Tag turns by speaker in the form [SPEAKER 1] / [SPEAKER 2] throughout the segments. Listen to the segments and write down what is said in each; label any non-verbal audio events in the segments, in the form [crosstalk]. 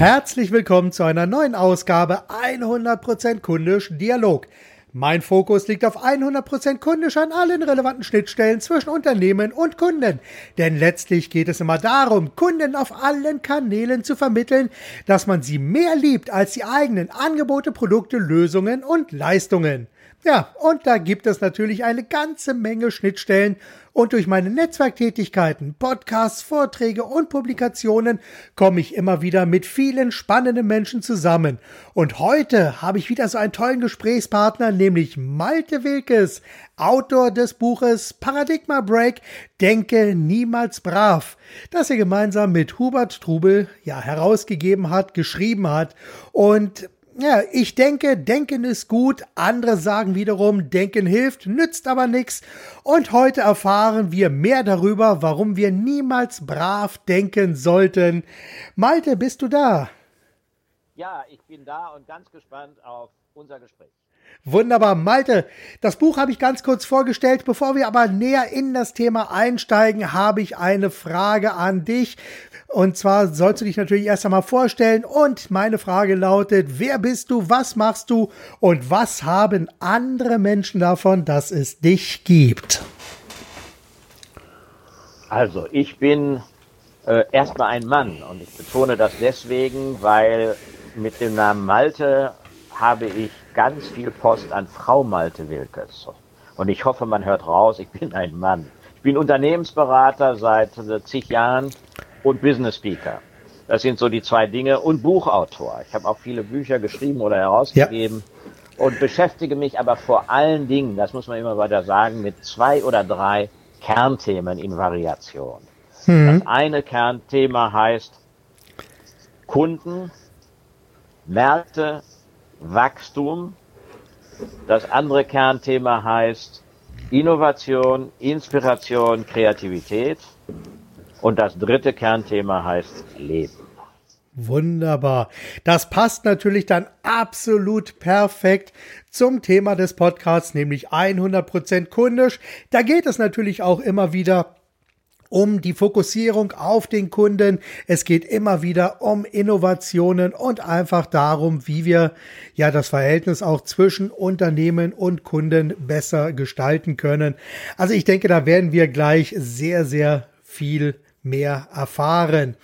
[SPEAKER 1] Herzlich willkommen zu einer neuen Ausgabe 100% kundisch Dialog. Mein Fokus liegt auf 100% kundisch an allen relevanten Schnittstellen zwischen Unternehmen und Kunden. Denn letztlich geht es immer darum, Kunden auf allen Kanälen zu vermitteln, dass man sie mehr liebt als die eigenen Angebote, Produkte, Lösungen und Leistungen. Ja, und da gibt es natürlich eine ganze Menge Schnittstellen und durch meine Netzwerktätigkeiten, Podcasts, Vorträge und Publikationen komme ich immer wieder mit vielen spannenden Menschen zusammen. Und heute habe ich wieder so einen tollen Gesprächspartner, nämlich Malte Wilkes, Autor des Buches Paradigma Break, Denke niemals brav, das er gemeinsam mit Hubert Trubel ja herausgegeben hat, geschrieben hat und ja, ich denke, denken ist gut. Andere sagen wiederum, denken hilft, nützt aber nichts. Und heute erfahren wir mehr darüber, warum wir niemals brav denken sollten. Malte, bist du da?
[SPEAKER 2] Ja, ich bin da und ganz gespannt auf unser Gespräch.
[SPEAKER 1] Wunderbar, Malte. Das Buch habe ich ganz kurz vorgestellt. Bevor wir aber näher in das Thema einsteigen, habe ich eine Frage an dich. Und zwar sollst du dich natürlich erst einmal vorstellen. Und meine Frage lautet, wer bist du, was machst du und was haben andere Menschen davon, dass es dich gibt?
[SPEAKER 2] Also, ich bin äh, erstmal ein Mann und ich betone das deswegen, weil mit dem Namen Malte habe ich ganz viel Post an Frau Malte Wilkes. Und ich hoffe, man hört raus, ich bin ein Mann. Ich bin Unternehmensberater seit äh, zig Jahren und Business Speaker. Das sind so die zwei Dinge und Buchautor. Ich habe auch viele Bücher geschrieben oder herausgegeben ja. und beschäftige mich aber vor allen Dingen, das muss man immer weiter sagen, mit zwei oder drei Kernthemen in Variation. Mhm. Das eine Kernthema heißt Kunden, Märkte Wachstum. Das andere Kernthema heißt Innovation, Inspiration, Kreativität. Und das dritte Kernthema heißt Leben.
[SPEAKER 1] Wunderbar. Das passt natürlich dann absolut perfekt zum Thema des Podcasts, nämlich 100% kundisch. Da geht es natürlich auch immer wieder um die Fokussierung auf den Kunden. Es geht immer wieder um Innovationen und einfach darum, wie wir ja das Verhältnis auch zwischen Unternehmen und Kunden besser gestalten können. Also ich denke, da werden wir gleich sehr, sehr viel mehr erfahren.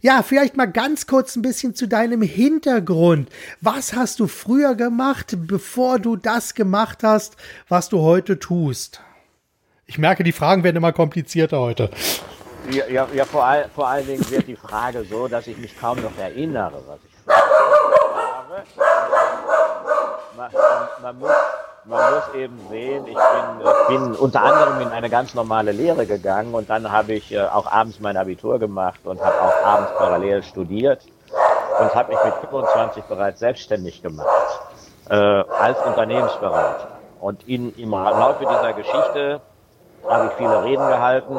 [SPEAKER 1] Ja, vielleicht mal ganz kurz ein bisschen zu deinem Hintergrund. Was hast du früher gemacht, bevor du das gemacht hast, was du heute tust? Ich merke, die Fragen werden immer komplizierter heute.
[SPEAKER 2] Ja, ja, ja vor, all, vor allen Dingen wird die Frage so, dass ich mich kaum noch erinnere, was ich habe. Man, man, muss, man muss eben sehen, ich bin, ich bin unter anderem in eine ganz normale Lehre gegangen und dann habe ich äh, auch abends mein Abitur gemacht und habe auch abends parallel studiert und habe mich mit 25 bereits selbstständig gemacht äh, als Unternehmensberater. Und in, im Laufe dieser Geschichte habe ich viele Reden gehalten,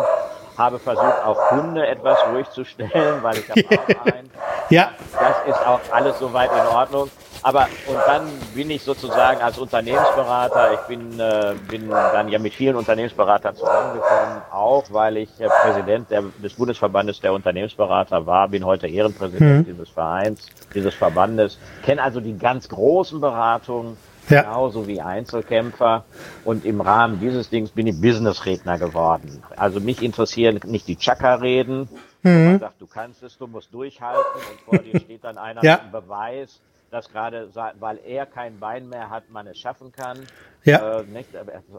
[SPEAKER 2] habe versucht, auch Hunde etwas ruhig zu stellen, weil ich [laughs] habe auch einen.
[SPEAKER 1] Ja.
[SPEAKER 2] Das ist auch alles soweit in Ordnung. Aber und dann bin ich sozusagen als Unternehmensberater, ich bin, äh, bin dann ja mit vielen Unternehmensberatern zusammengekommen, auch weil ich äh, Präsident der, des Bundesverbandes der Unternehmensberater war, bin heute Ehrenpräsident mhm. dieses Vereins, dieses Verbandes, kenne also die ganz großen Beratungen ja. genauso wie Einzelkämpfer. Und im Rahmen dieses Dings bin ich Businessredner geworden. Also mich interessieren nicht die Chaka-Reden. Mhm. Man sagt, du kannst es, du musst durchhalten und vor dir [laughs] steht dann einer ja. mit einem Beweis, dass gerade, weil er kein Bein mehr hat, man es schaffen kann. Ja. Äh, nicht,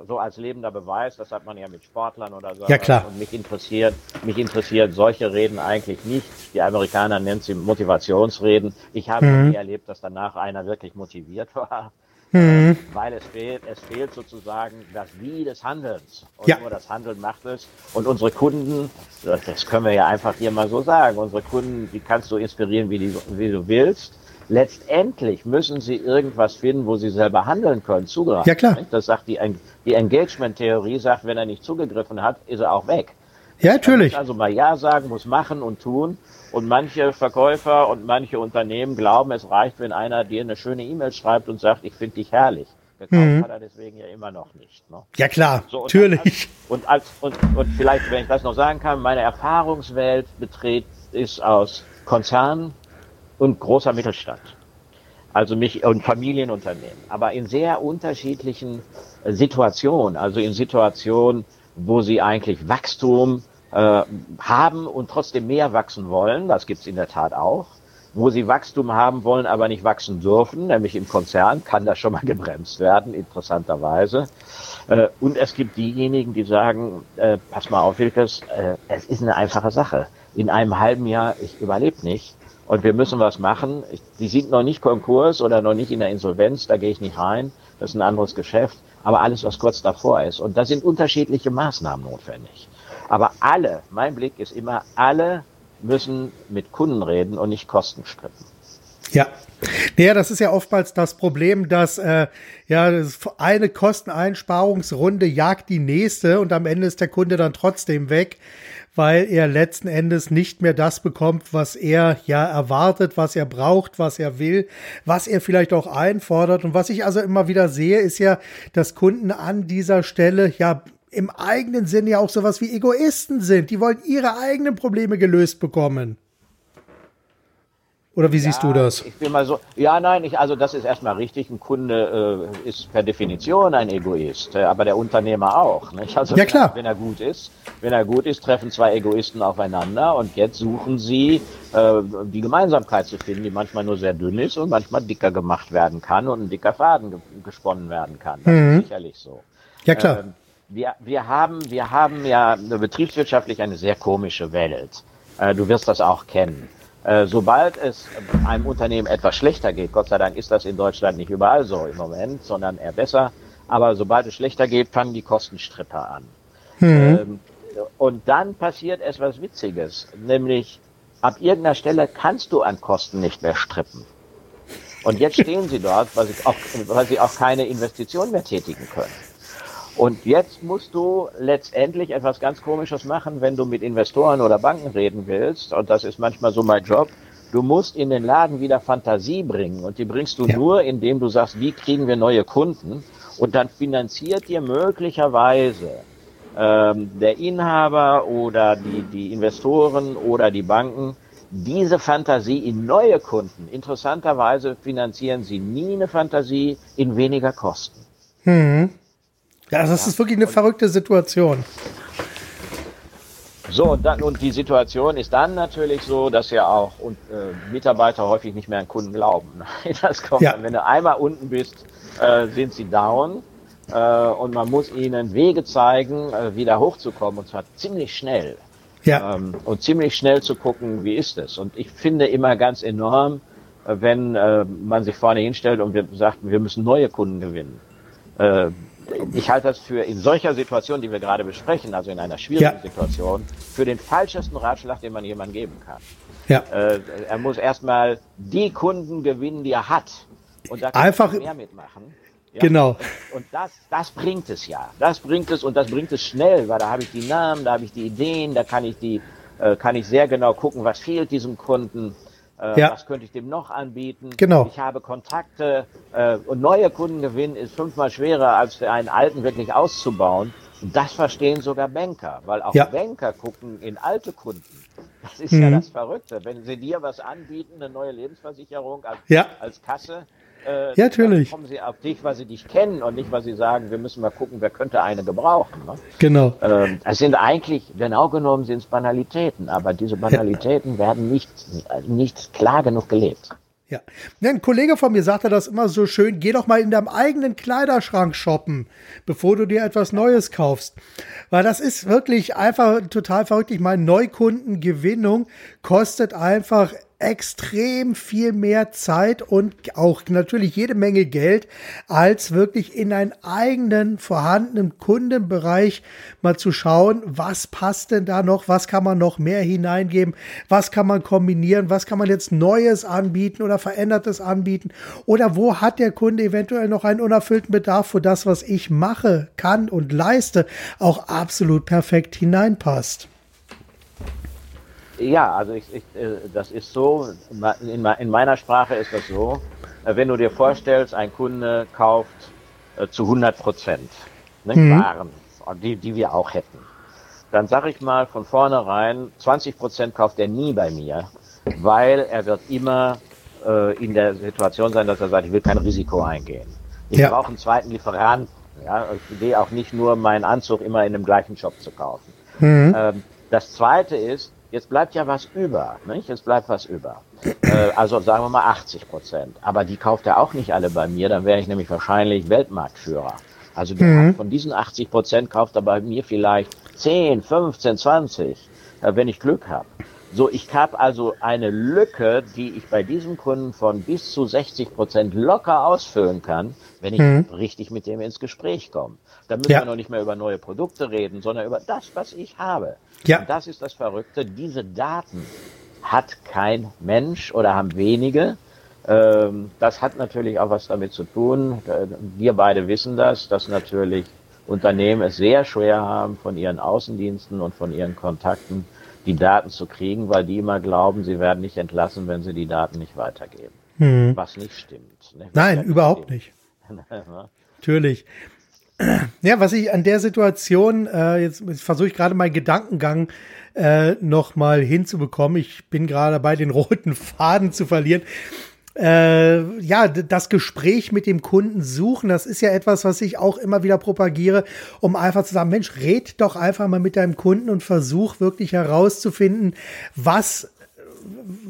[SPEAKER 2] so als lebender Beweis, das hat man ja mit Sportlern oder so.
[SPEAKER 1] Ja, klar.
[SPEAKER 2] Und mich interessiert, mich interessiert solche Reden eigentlich nicht. Die Amerikaner nennen sie Motivationsreden. Ich habe mhm. nie erlebt, dass danach einer wirklich motiviert [laughs] war. Mhm. Weil es fehlt, es fehlt sozusagen das Wie des Handelns. Und ja. nur das Handeln macht es. Und unsere Kunden, das können wir ja einfach hier mal so sagen, unsere Kunden, die kannst du inspirieren, wie, die, wie du willst. Letztendlich müssen sie irgendwas finden, wo sie selber handeln können, zugreifen.
[SPEAKER 1] Ja, klar.
[SPEAKER 2] Das sagt die, die Engagement-Theorie, sagt, wenn er nicht zugegriffen hat, ist er auch weg.
[SPEAKER 1] Ja, natürlich.
[SPEAKER 2] also mal Ja sagen, muss machen und tun. Und manche Verkäufer und manche Unternehmen glauben, es reicht, wenn einer dir eine schöne E-Mail schreibt und sagt, ich finde dich herrlich. Gekauft mhm. hat er deswegen ja immer noch nicht. Ne?
[SPEAKER 1] Ja klar, so, und natürlich.
[SPEAKER 2] Als, und, als, und, und vielleicht, wenn ich das noch sagen kann, meine Erfahrungswelt betretet ist aus Konzernen, und großer Mittelstand. Also mich und Familienunternehmen, aber in sehr unterschiedlichen äh, Situationen, also in Situationen, wo sie eigentlich Wachstum äh, haben und trotzdem mehr wachsen wollen, das gibt's in der Tat auch, wo sie Wachstum haben wollen, aber nicht wachsen dürfen, nämlich im Konzern, kann das schon mal gebremst werden, interessanterweise. Äh, und es gibt diejenigen, die sagen, äh, pass mal auf, Wilkes, äh, es ist eine einfache Sache. In einem halben Jahr, ich überlebe nicht und wir müssen was machen. Die sind noch nicht Konkurs oder noch nicht in der Insolvenz, da gehe ich nicht rein, das ist ein anderes Geschäft, aber alles, was kurz davor ist. Und da sind unterschiedliche Maßnahmen notwendig. Aber alle, mein Blick ist immer, alle müssen mit Kunden reden und nicht Kosten strippen.
[SPEAKER 1] Ja. Naja, das ist ja oftmals das Problem, dass äh, ja eine Kosteneinsparungsrunde jagt die nächste und am Ende ist der Kunde dann trotzdem weg, weil er letzten Endes nicht mehr das bekommt, was er ja erwartet, was er braucht, was er will, was er vielleicht auch einfordert. Und was ich also immer wieder sehe, ist ja, dass Kunden an dieser Stelle ja im eigenen Sinne ja auch sowas wie Egoisten sind. Die wollen ihre eigenen Probleme gelöst bekommen. Oder wie siehst
[SPEAKER 2] ja,
[SPEAKER 1] du das?
[SPEAKER 2] Ich bin mal so, ja, nein, ich, also das ist erstmal richtig. Ein Kunde äh, ist per Definition ein Egoist, äh, aber der Unternehmer auch. Nicht? Also
[SPEAKER 1] ja, klar.
[SPEAKER 2] Wenn er, wenn er gut ist, wenn er gut ist, treffen zwei Egoisten aufeinander und jetzt suchen sie äh, die Gemeinsamkeit zu finden, die manchmal nur sehr dünn ist und manchmal dicker gemacht werden kann und ein dicker Faden ge gesponnen werden kann. Das mhm. ist sicherlich so.
[SPEAKER 1] Ja, klar. Ähm,
[SPEAKER 2] wir, wir, haben, wir haben ja betriebswirtschaftlich eine sehr komische Welt. Äh, du wirst das auch kennen. Äh, sobald es einem Unternehmen etwas schlechter geht, Gott sei Dank ist das in Deutschland nicht überall so im Moment, sondern eher besser, aber sobald es schlechter geht, fangen die Kostenstripper an. Mhm. Ähm, und dann passiert etwas Witziges, nämlich ab irgendeiner Stelle kannst du an Kosten nicht mehr strippen. Und jetzt stehen sie dort, weil sie auch, weil sie auch keine Investition mehr tätigen können. Und jetzt musst du letztendlich etwas ganz Komisches machen, wenn du mit Investoren oder Banken reden willst. Und das ist manchmal so mein Job. Du musst in den Laden wieder Fantasie bringen. Und die bringst du ja. nur, indem du sagst, wie kriegen wir neue Kunden? Und dann finanziert dir möglicherweise ähm, der Inhaber oder die, die Investoren oder die Banken diese Fantasie in neue Kunden. Interessanterweise finanzieren sie nie eine Fantasie in weniger Kosten.
[SPEAKER 1] Mhm. Ja, das ist wirklich eine verrückte Situation.
[SPEAKER 2] So, und, dann, und die Situation ist dann natürlich so, dass ja auch und, äh, Mitarbeiter häufig nicht mehr an Kunden glauben. [laughs] Das kommt ja. dann, wenn du einmal unten bist, äh, sind sie down äh, und man muss ihnen Wege zeigen, äh, wieder hochzukommen und zwar ziemlich schnell. Ja. Ähm, und ziemlich schnell zu gucken, wie ist es. Und ich finde immer ganz enorm, äh, wenn äh, man sich vorne hinstellt und wir sagt, wir müssen neue Kunden gewinnen. Ich halte das für in solcher Situation, die wir gerade besprechen, also in einer schwierigen ja. Situation, für den falschesten Ratschlag, den man jemandem geben kann. Ja. Äh, er muss erstmal die Kunden gewinnen, die er hat.
[SPEAKER 1] Und da kann Einfach mehr mitmachen. Ja? Genau. Und,
[SPEAKER 2] und, das, das bringt es ja. Das bringt es und das bringt es schnell, weil da habe ich die Namen, da habe ich die Ideen, da kann ich die, äh, kann ich sehr genau gucken, was fehlt diesem Kunden. Äh, ja. Was könnte ich dem noch anbieten?
[SPEAKER 1] Genau.
[SPEAKER 2] Ich habe Kontakte äh, und neue Kunden gewinnen ist fünfmal schwerer, als einen alten wirklich auszubauen. Und das verstehen sogar Banker, weil auch ja. Banker gucken in alte Kunden. Das ist mhm. ja das Verrückte. Wenn sie dir was anbieten, eine neue Lebensversicherung als, ja. als Kasse,
[SPEAKER 1] äh, ja, natürlich.
[SPEAKER 2] kommen sie auf dich, weil sie dich kennen und nicht, weil sie sagen, wir müssen mal gucken, wer könnte eine gebrauchen. Ne?
[SPEAKER 1] Genau.
[SPEAKER 2] Ähm, es sind eigentlich, genau genommen sind es Banalitäten, aber diese Banalitäten ja. werden nicht, nicht klar genug gelebt.
[SPEAKER 1] Ja. Ein Kollege von mir sagte das immer so schön, geh doch mal in deinem eigenen Kleiderschrank shoppen, bevor du dir etwas Neues kaufst. Weil das ist wirklich einfach total verrückt. Ich meine, Neukundengewinnung kostet einfach extrem viel mehr Zeit und auch natürlich jede Menge Geld, als wirklich in einen eigenen vorhandenen Kundenbereich mal zu schauen, was passt denn da noch, was kann man noch mehr hineingeben, was kann man kombinieren, was kann man jetzt Neues anbieten oder Verändertes anbieten oder wo hat der Kunde eventuell noch einen unerfüllten Bedarf, wo das, was ich mache, kann und leiste, auch absolut perfekt hineinpasst.
[SPEAKER 2] Ja, also ich, ich, äh, das ist so, in, in meiner Sprache ist das so, äh, wenn du dir vorstellst, ein Kunde kauft äh, zu 100 Prozent ne, mhm. Waren, die, die wir auch hätten, dann sage ich mal von vornherein, 20 Prozent kauft er nie bei mir, weil er wird immer äh, in der Situation sein, dass er sagt, ich will kein Risiko eingehen. Ich ja. brauche einen zweiten Lieferanten. Ja, ich will auch nicht nur meinen Anzug immer in dem gleichen Shop zu kaufen. Mhm. Ähm, das zweite ist, jetzt bleibt ja was über, nicht? Jetzt bleibt was über. Äh, also sagen wir mal 80 Prozent. Aber die kauft er auch nicht alle bei mir, dann wäre ich nämlich wahrscheinlich Weltmarktführer. Also mhm. von diesen 80 Prozent kauft er bei mir vielleicht 10, 15, 20, äh, wenn ich Glück habe. So, ich habe also eine Lücke, die ich bei diesem Kunden von bis zu 60 Prozent locker ausfüllen kann, wenn ich mhm. richtig mit dem ins Gespräch komme. Da müssen ja. wir noch nicht mehr über neue Produkte reden, sondern über das, was ich habe. Ja. Und das ist das Verrückte. Diese Daten hat kein Mensch oder haben wenige. Ähm, das hat natürlich auch was damit zu tun. Wir beide wissen das, dass natürlich Unternehmen es sehr schwer haben, von ihren Außendiensten und von ihren Kontakten die Daten zu kriegen, weil die immer glauben, sie werden nicht entlassen, wenn sie die Daten nicht weitergeben. Hm. Was nicht stimmt.
[SPEAKER 1] Ne? Nein, überhaupt nicht. [laughs] Natürlich. Ja, was ich an der Situation, äh, jetzt, jetzt versuche ich gerade meinen Gedankengang äh, noch mal hinzubekommen. Ich bin gerade dabei, den [laughs] roten Faden zu verlieren äh, ja, das Gespräch mit dem Kunden suchen, das ist ja etwas, was ich auch immer wieder propagiere, um einfach zu sagen, Mensch, red doch einfach mal mit deinem Kunden und versuch wirklich herauszufinden, was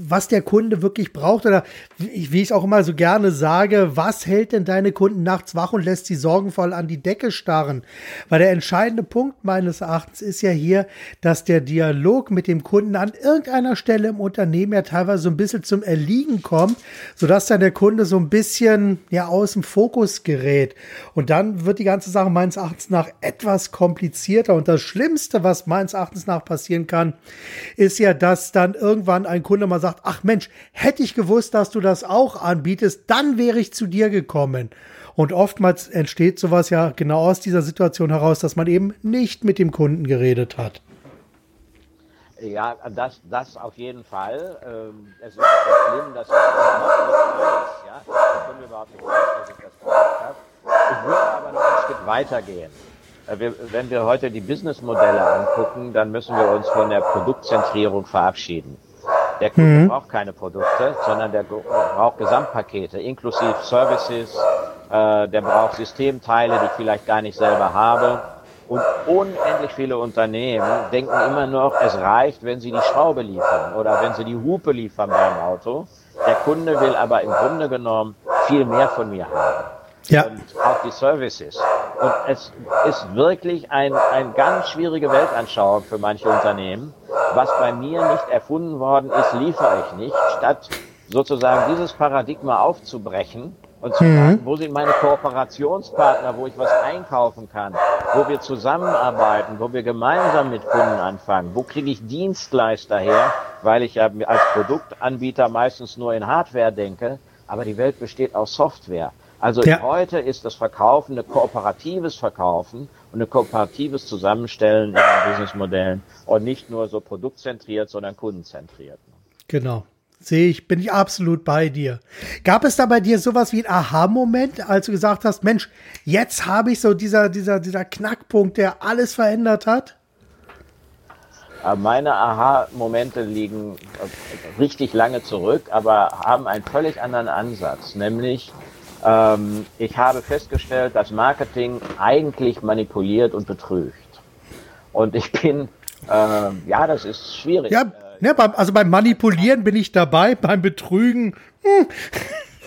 [SPEAKER 1] was der Kunde wirklich braucht oder wie ich auch immer so gerne sage, was hält denn deine Kunden nachts wach und lässt sie sorgenvoll an die Decke starren? Weil der entscheidende Punkt meines Erachtens ist ja hier, dass der Dialog mit dem Kunden an irgendeiner Stelle im Unternehmen ja teilweise so ein bisschen zum Erliegen kommt, sodass dann der Kunde so ein bisschen ja aus dem Fokus gerät. Und dann wird die ganze Sache meines Erachtens nach etwas komplizierter. Und das Schlimmste, was meines Erachtens nach passieren kann, ist ja, dass dann irgendwann ein Kunde mal sagt, ach Mensch, hätte ich gewusst, dass du das auch anbietest, dann wäre ich zu dir gekommen. Und oftmals entsteht sowas ja genau aus dieser Situation heraus, dass man eben nicht mit dem Kunden geredet hat.
[SPEAKER 2] Ja, das, das auf jeden Fall. Ähm, es ist so schlimm, dass ich überhaupt nicht weiß. Ja? Ich bin überhaupt nicht weiß, dass ich das gemacht habe. Ich würde aber noch ein Stück weitergehen. Äh, wenn wir heute die Businessmodelle angucken, dann müssen wir uns von der Produktzentrierung verabschieden. Der Kunde mhm. braucht keine Produkte, sondern der braucht Gesamtpakete, inklusive Services, äh, der braucht Systemteile, die ich vielleicht gar nicht selber habe. Und unendlich viele Unternehmen denken immer noch, es reicht, wenn sie die Schraube liefern oder wenn sie die Hupe liefern beim Auto. Der Kunde will aber im Grunde genommen viel mehr von mir haben. Ja. Und auch die Services. Und es ist wirklich ein, ein ganz schwierige Weltanschauung für manche Unternehmen was bei mir nicht erfunden worden ist, liefere ich nicht, statt sozusagen dieses Paradigma aufzubrechen und zu sagen, mhm. wo sind meine Kooperationspartner, wo ich was einkaufen kann, wo wir zusammenarbeiten, wo wir gemeinsam mit Kunden anfangen, wo kriege ich Dienstleister her, weil ich ja als Produktanbieter meistens nur in Hardware denke, aber die Welt besteht aus Software. Also ja. heute ist das Verkaufen ein kooperatives Verkaufen und ein kooperatives Zusammenstellen in Businessmodellen und nicht nur so produktzentriert, sondern kundenzentriert.
[SPEAKER 1] Genau. Sehe ich, bin ich absolut bei dir. Gab es da bei dir sowas wie ein Aha-Moment, als du gesagt hast, Mensch, jetzt habe ich so dieser, dieser, dieser Knackpunkt, der alles verändert hat?
[SPEAKER 2] Äh, meine Aha-Momente liegen richtig lange zurück, aber haben einen völlig anderen Ansatz, nämlich ähm, ich habe festgestellt, dass Marketing eigentlich manipuliert und betrügt. Und ich bin, äh, ja, das ist schwierig.
[SPEAKER 1] Ja, ne, also beim Manipulieren bin ich dabei, beim Betrügen. Hm.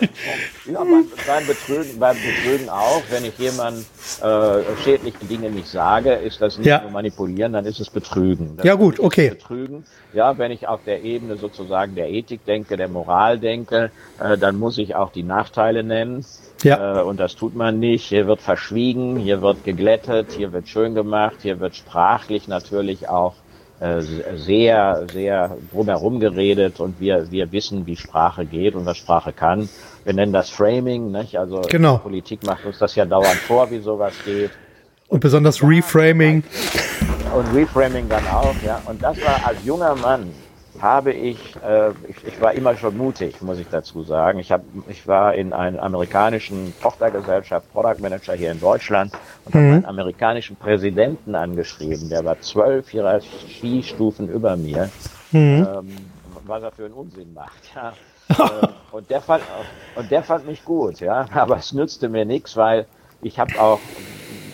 [SPEAKER 1] [laughs]
[SPEAKER 2] Ja, beim, beim, Betrügen, beim Betrügen auch. Wenn ich jemand äh, schädliche Dinge nicht sage, ist das nicht ja. nur manipulieren, dann ist es Betrügen. Das
[SPEAKER 1] ja gut, okay.
[SPEAKER 2] Betrügen. Ja, wenn ich auf der Ebene sozusagen der Ethik denke, der Moral denke, äh, dann muss ich auch die Nachteile nennen. Ja. Äh, und das tut man nicht. Hier wird verschwiegen, hier wird geglättet, hier wird schön gemacht, hier wird sprachlich natürlich auch äh, sehr, sehr drumherum geredet und wir, wir wissen, wie Sprache geht und was Sprache kann. Wir nennen das Framing, nicht? Also
[SPEAKER 1] genau.
[SPEAKER 2] Politik macht uns das ja dauernd vor, wie sowas geht.
[SPEAKER 1] Und besonders Reframing.
[SPEAKER 2] Und Reframing dann auch, ja. Und das war als junger Mann habe ich, äh, ich, ich war immer schon mutig, muss ich dazu sagen. Ich, hab, ich war in einer amerikanischen Tochtergesellschaft, Product Manager hier in Deutschland und mhm. habe einen amerikanischen Präsidenten angeschrieben, der war zwölf Hierarchiestufen über mir, mhm. ähm, was er für einen Unsinn macht. Ja. Äh, und, der fand, und der fand mich gut, ja. [laughs] Aber es nützte mir nichts, weil ich habe auch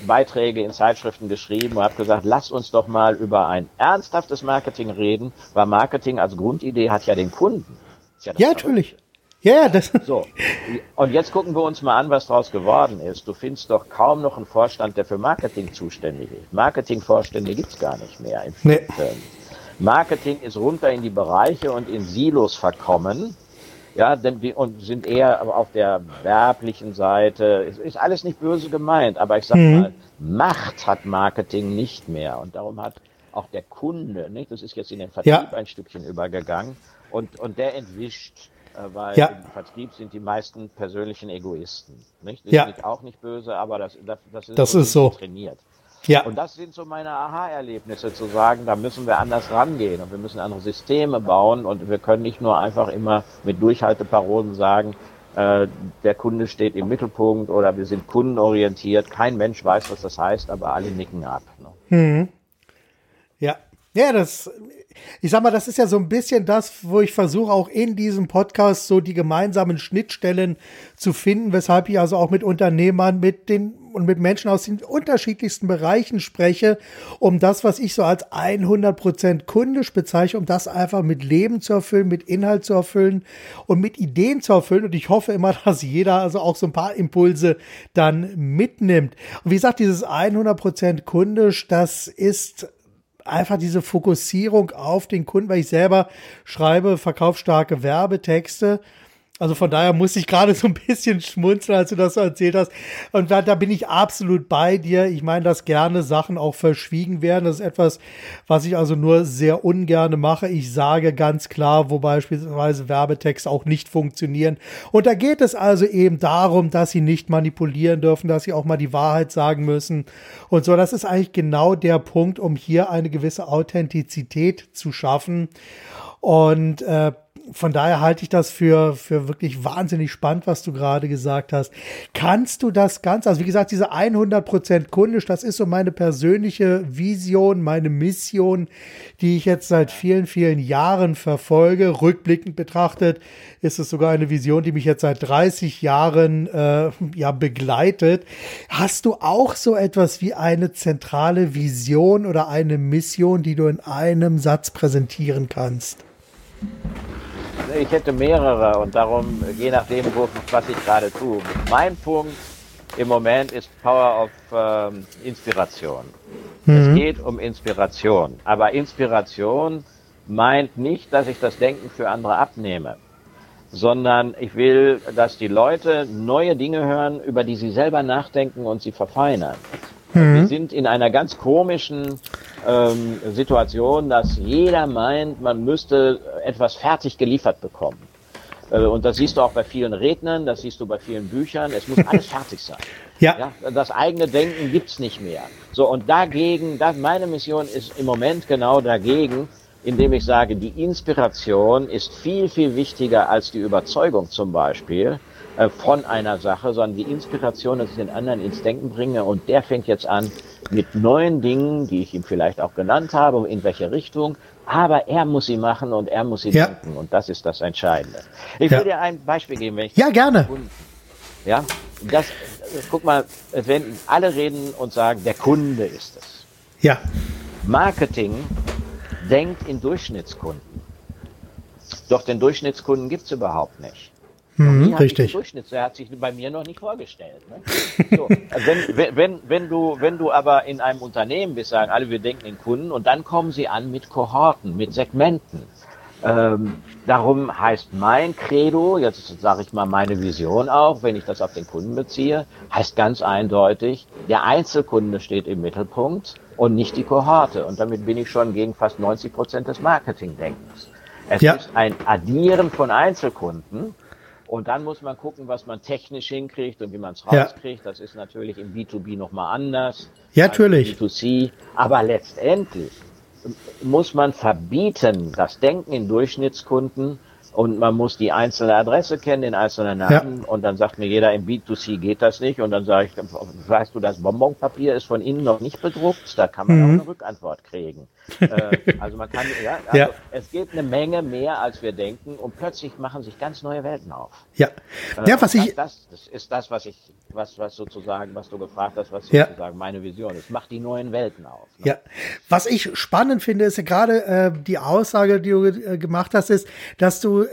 [SPEAKER 2] Beiträge in Zeitschriften geschrieben und habe gesagt, lass uns doch mal über ein ernsthaftes Marketing reden, weil Marketing als Grundidee hat ja den Kunden.
[SPEAKER 1] Ja, ja natürlich. Ja, yeah, das.
[SPEAKER 2] So. Und jetzt gucken wir uns mal an, was daraus geworden ist. Du findest doch kaum noch einen Vorstand, der für Marketing zuständig ist. Marketingvorstände gibt's gar nicht mehr in
[SPEAKER 1] nee.
[SPEAKER 2] Marketing ist runter in die Bereiche und in Silos verkommen. Ja, denn wir und sind eher auf der werblichen Seite. Es ist alles nicht böse gemeint, aber ich sag mhm. mal, Macht hat Marketing nicht mehr. Und darum hat auch der Kunde, nicht? Das ist jetzt in den Vertrieb ja. ein Stückchen übergegangen. Und, und der entwischt äh, weil
[SPEAKER 1] ja.
[SPEAKER 2] im Vertrieb sind die meisten persönlichen Egoisten. Nicht?
[SPEAKER 1] Das ja.
[SPEAKER 2] ist auch nicht böse, aber das, das, das ist,
[SPEAKER 1] das ist so
[SPEAKER 2] trainiert.
[SPEAKER 1] Ja.
[SPEAKER 2] Und das sind so meine Aha-Erlebnisse, zu sagen, da müssen wir anders rangehen und wir müssen andere Systeme bauen und wir können nicht nur einfach immer mit Durchhalteparolen sagen, äh, der Kunde steht im Mittelpunkt oder wir sind kundenorientiert. Kein Mensch weiß, was das heißt, aber alle nicken ab.
[SPEAKER 1] Ne? Mhm. Ja. Ja, das ich sag mal, das ist ja so ein bisschen das, wo ich versuche, auch in diesem Podcast so die gemeinsamen Schnittstellen zu finden, weshalb ich also auch mit Unternehmern, mit den und mit Menschen aus den unterschiedlichsten Bereichen spreche, um das, was ich so als 100% kundisch bezeichne, um das einfach mit Leben zu erfüllen, mit Inhalt zu erfüllen und mit Ideen zu erfüllen. Und ich hoffe immer, [laughs] dass jeder also auch so ein paar Impulse dann mitnimmt. Und wie gesagt, dieses 100% kundisch, das ist einfach diese Fokussierung auf den Kunden, weil ich selber schreibe verkaufsstarke Werbetexte also von daher muss ich gerade so ein bisschen schmunzeln, als du das so erzählt hast. Und da, da bin ich absolut bei dir. Ich meine, dass gerne Sachen auch verschwiegen werden. Das ist etwas, was ich also nur sehr ungerne mache. Ich sage ganz klar, wo beispielsweise Werbetexte auch nicht funktionieren. Und da geht es also eben darum, dass sie nicht manipulieren dürfen, dass sie auch mal die Wahrheit sagen müssen. Und so, das ist eigentlich genau der Punkt, um hier eine gewisse Authentizität zu schaffen. Und äh, von daher halte ich das für, für wirklich wahnsinnig spannend, was du gerade gesagt hast. Kannst du das Ganze, also wie gesagt, diese 100% kundisch, das ist so meine persönliche Vision, meine Mission, die ich jetzt seit vielen, vielen Jahren verfolge. Rückblickend betrachtet ist es sogar eine Vision, die mich jetzt seit 30 Jahren äh, ja begleitet. Hast du auch so etwas wie eine zentrale Vision oder eine Mission, die du in einem Satz präsentieren kannst?
[SPEAKER 2] Ich hätte mehrere und darum, je nachdem, wo, was ich gerade tue. Mein Punkt im Moment ist Power of ähm, Inspiration. Mhm. Es geht um Inspiration. Aber Inspiration meint nicht, dass ich das Denken für andere abnehme, sondern ich will, dass die Leute neue Dinge hören, über die sie selber nachdenken und sie verfeinern. Mhm. Wir sind in einer ganz komischen ähm, Situation, dass jeder meint, man müsste etwas fertig geliefert bekommen. Äh, und das siehst du auch bei vielen Rednern, das siehst du bei vielen Büchern. Es muss alles fertig sein. [laughs]
[SPEAKER 1] Ja.
[SPEAKER 2] ja. Das eigene Denken gibt's nicht mehr. So, und dagegen, das, meine Mission ist im Moment genau dagegen, indem ich sage, die Inspiration ist viel, viel wichtiger als die Überzeugung zum Beispiel äh, von einer Sache, sondern die Inspiration, dass ich den anderen ins Denken bringe und der fängt jetzt an mit neuen Dingen, die ich ihm vielleicht auch genannt habe, in welche Richtung, aber er muss sie machen und er muss sie
[SPEAKER 1] ja.
[SPEAKER 2] denken und das ist das Entscheidende. Ich
[SPEAKER 1] ja.
[SPEAKER 2] will dir ein Beispiel geben, wenn ich
[SPEAKER 1] Ja, gerne.
[SPEAKER 2] Kunden, ja, das, guck mal, wenn alle reden und sagen, der Kunde ist es.
[SPEAKER 1] Ja.
[SPEAKER 2] Marketing denkt in Durchschnittskunden. Doch den Durchschnittskunden gibt's überhaupt nicht.
[SPEAKER 1] Mhm, richtig.
[SPEAKER 2] Durchschnitts, der hat sich bei mir noch nicht vorgestellt. Ne? So, [laughs] wenn, wenn, wenn, du, wenn du aber in einem Unternehmen bist, sagen alle, wir denken in Kunden und dann kommen sie an mit Kohorten, mit Segmenten. Ähm, darum heißt mein Credo, jetzt sage ich mal meine Vision auch, wenn ich das auf den Kunden beziehe, heißt ganz eindeutig, der Einzelkunde steht im Mittelpunkt und nicht die Kohorte. Und damit bin ich schon gegen fast 90 Prozent des Marketingdenkens. Es
[SPEAKER 1] ja.
[SPEAKER 2] ist ein Addieren von Einzelkunden und dann muss man gucken, was man technisch hinkriegt und wie man es rauskriegt. Ja. Das ist natürlich im B2B nochmal anders.
[SPEAKER 1] Ja, natürlich.
[SPEAKER 2] B2C. Aber letztendlich muss man verbieten, das Denken in Durchschnittskunden und man muss die einzelne Adresse kennen, den einzelnen Namen ja. und dann sagt mir jeder, im B2C geht das nicht und dann sage ich, weißt du, das Bonbonpapier ist von innen noch nicht bedruckt, da kann man mhm. auch eine Rückantwort kriegen. [laughs] äh, also man kann, ja, also ja, es geht eine Menge mehr, als wir denken und plötzlich machen sich ganz neue Welten auf.
[SPEAKER 1] Ja,
[SPEAKER 2] äh, ja was das, ich... Das, das ist das, was ich, was, was sozusagen, was du gefragt hast, was ja. sozusagen meine Vision ist. Macht die neuen Welten auf.
[SPEAKER 1] Ne? Ja, was ich spannend finde, ist ja gerade äh, die Aussage, die du äh, gemacht hast, ist, dass du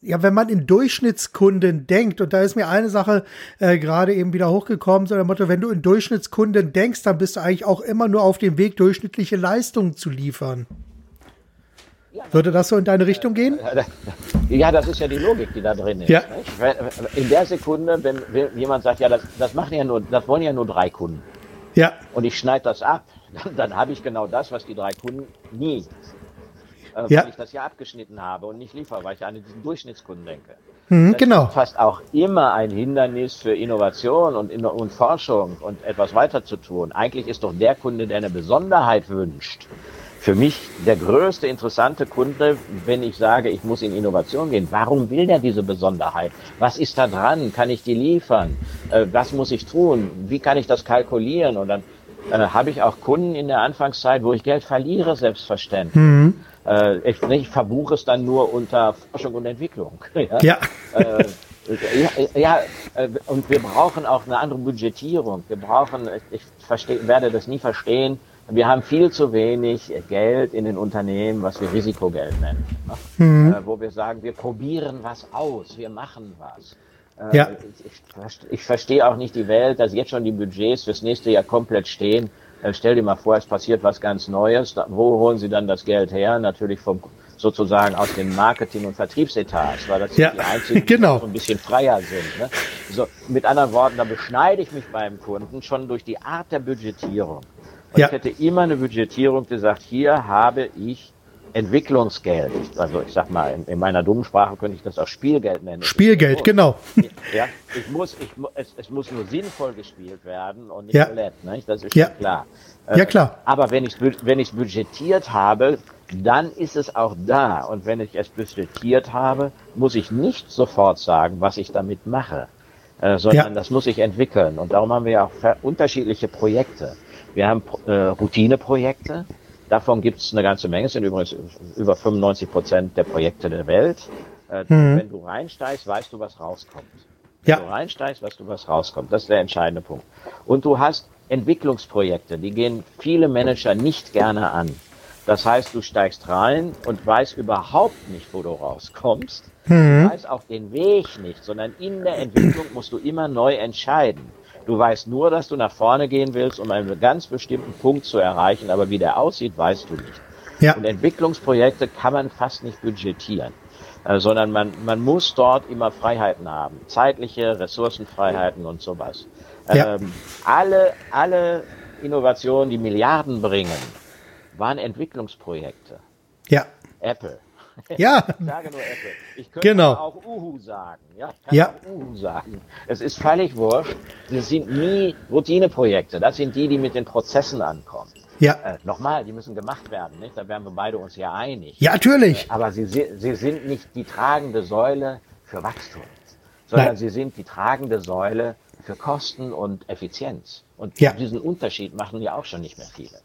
[SPEAKER 1] ja, wenn man in Durchschnittskunden denkt, und da ist mir eine Sache äh, gerade eben wieder hochgekommen, so der Motto, wenn du in Durchschnittskunden denkst, dann bist du eigentlich auch immer nur auf dem Weg, durchschnittliche Leistungen zu liefern. Würde das so in deine Richtung gehen?
[SPEAKER 2] Ja, das ist ja die Logik, die da drin ist.
[SPEAKER 1] Ja.
[SPEAKER 2] In der Sekunde, wenn jemand sagt, ja, das, das machen ja nur, das wollen ja nur drei Kunden.
[SPEAKER 1] Ja.
[SPEAKER 2] Und ich schneide das ab, [laughs] dann, dann habe ich genau das, was die drei Kunden nie äh,
[SPEAKER 1] ja.
[SPEAKER 2] weil ich das ja abgeschnitten habe und nicht liefere, weil ich an diesen Durchschnittskunden denke.
[SPEAKER 1] Mhm, das genau.
[SPEAKER 2] ist fast auch immer ein Hindernis für Innovation und, und Forschung und etwas weiter zu tun. Eigentlich ist doch der Kunde, der eine Besonderheit wünscht, für mich der größte interessante Kunde, wenn ich sage, ich muss in Innovation gehen. Warum will der diese Besonderheit? Was ist da dran? Kann ich die liefern? Äh, was muss ich tun? Wie kann ich das kalkulieren? Und dann äh, habe ich auch Kunden in der Anfangszeit, wo ich Geld verliere, selbstverständlich. Mhm. Äh, ich, ich verbuche es dann nur unter Forschung und Entwicklung. [laughs]
[SPEAKER 1] ja. ja.
[SPEAKER 2] Äh, ja, ja, äh, und wir brauchen auch eine andere Budgetierung. Wir brauchen, ich versteh, werde das nie verstehen, wir haben viel zu wenig Geld in den Unternehmen, was wir Risikogeld nennen. Ne? Mhm. Äh, wo wir sagen, wir probieren was aus, wir machen was.
[SPEAKER 1] Äh, ja.
[SPEAKER 2] Ich, ich, verstehe auch nicht die Welt, dass jetzt schon die Budgets fürs nächste Jahr komplett stehen. Äh, stell dir mal vor, es passiert was ganz Neues. Da, wo holen Sie dann das Geld her? Natürlich vom sozusagen aus den Marketing- und Vertriebsetats, weil das
[SPEAKER 1] ja,
[SPEAKER 2] die einzigen,
[SPEAKER 1] genau.
[SPEAKER 2] die so ein bisschen freier sind. Ne? So, mit anderen Worten, da beschneide ich mich beim Kunden schon durch die Art der Budgetierung. Und
[SPEAKER 1] ja.
[SPEAKER 2] ich hätte immer eine Budgetierung gesagt, hier habe ich Entwicklungsgeld. Also ich sag mal, in, in, meiner dummen Sprache könnte ich das auch Spielgeld nennen.
[SPEAKER 1] Spielgeld, genau.
[SPEAKER 2] Ja, ich muss, ich, es, es muss nur sinnvoll gespielt werden und nicht
[SPEAKER 1] ja.
[SPEAKER 2] Roulette, ne? Das ist
[SPEAKER 1] ja.
[SPEAKER 2] klar.
[SPEAKER 1] Ja, klar.
[SPEAKER 2] Äh, aber wenn ich wenn ich budgetiert habe, dann ist es auch da. Und wenn ich es budgetiert habe, muss ich nicht sofort sagen, was ich damit mache, äh, sondern ja. das muss ich entwickeln. Und darum haben wir ja auch unterschiedliche Projekte. Wir haben äh, Routineprojekte. Davon gibt es eine ganze Menge. Es sind übrigens über 95 Prozent der Projekte der Welt. Äh, mhm. Wenn du reinsteigst, weißt du, was rauskommt. Wenn
[SPEAKER 1] ja.
[SPEAKER 2] du reinsteigst, weißt du, was rauskommt. Das ist der entscheidende Punkt. Und du hast Entwicklungsprojekte, die gehen viele Manager nicht gerne an. Das heißt, du steigst rein und weißt überhaupt nicht, wo du rauskommst. Mhm. Du weißt auch den Weg nicht, sondern in der Entwicklung musst du immer neu entscheiden. Du weißt nur, dass du nach vorne gehen willst, um einen ganz bestimmten Punkt zu erreichen, aber wie der aussieht, weißt du nicht.
[SPEAKER 1] Ja.
[SPEAKER 2] Und Entwicklungsprojekte kann man fast nicht budgetieren, äh, sondern man, man muss dort immer Freiheiten haben, zeitliche Ressourcenfreiheiten und sowas.
[SPEAKER 1] Ja.
[SPEAKER 2] Ähm, alle, alle Innovationen, die Milliarden bringen, waren Entwicklungsprojekte.
[SPEAKER 1] Ja.
[SPEAKER 2] Apple, [laughs]
[SPEAKER 1] ja.
[SPEAKER 2] Ich sage nur Apple. Ich könnte
[SPEAKER 1] genau.
[SPEAKER 2] auch Uhu sagen. Ja, ich kann
[SPEAKER 1] ja.
[SPEAKER 2] auch Uhu sagen. Es ist völlig wurscht. Das sind nie Routineprojekte. Das sind die, die mit den Prozessen ankommen.
[SPEAKER 1] Ja.
[SPEAKER 2] Äh, Nochmal, die müssen gemacht werden. Nicht? Da wären wir beide uns ja einig.
[SPEAKER 1] Ja, natürlich.
[SPEAKER 2] Äh, aber sie, sie sind nicht die tragende Säule für Wachstum, sondern
[SPEAKER 1] Nein.
[SPEAKER 2] sie sind die tragende Säule für Kosten und Effizienz. Und
[SPEAKER 1] ja.
[SPEAKER 2] diesen Unterschied machen ja auch schon nicht mehr viele.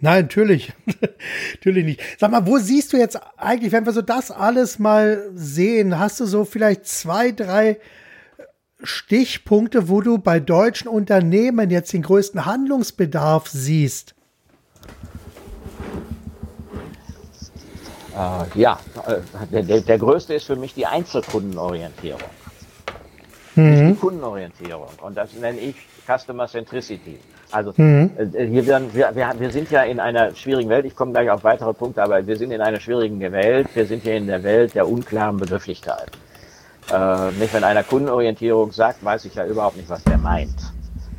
[SPEAKER 1] Nein, natürlich. [laughs] natürlich nicht. Sag mal, wo siehst du jetzt eigentlich, wenn wir so das alles mal sehen, hast du so vielleicht zwei, drei Stichpunkte, wo du bei deutschen Unternehmen jetzt den größten Handlungsbedarf siehst?
[SPEAKER 2] Äh, ja, der, der, der, größte ist für mich die Einzelkundenorientierung.
[SPEAKER 1] Mhm.
[SPEAKER 2] Die Kundenorientierung. Und das nenne ich Customer Centricity. Also mhm. äh, hier werden, wir, wir, wir sind ja in einer schwierigen Welt, ich komme gleich auf weitere Punkte, aber wir sind in einer schwierigen Welt, wir sind hier in der Welt der unklaren Begrifflichkeit. Äh, nicht, wenn einer Kundenorientierung sagt, weiß ich ja überhaupt nicht, was der meint.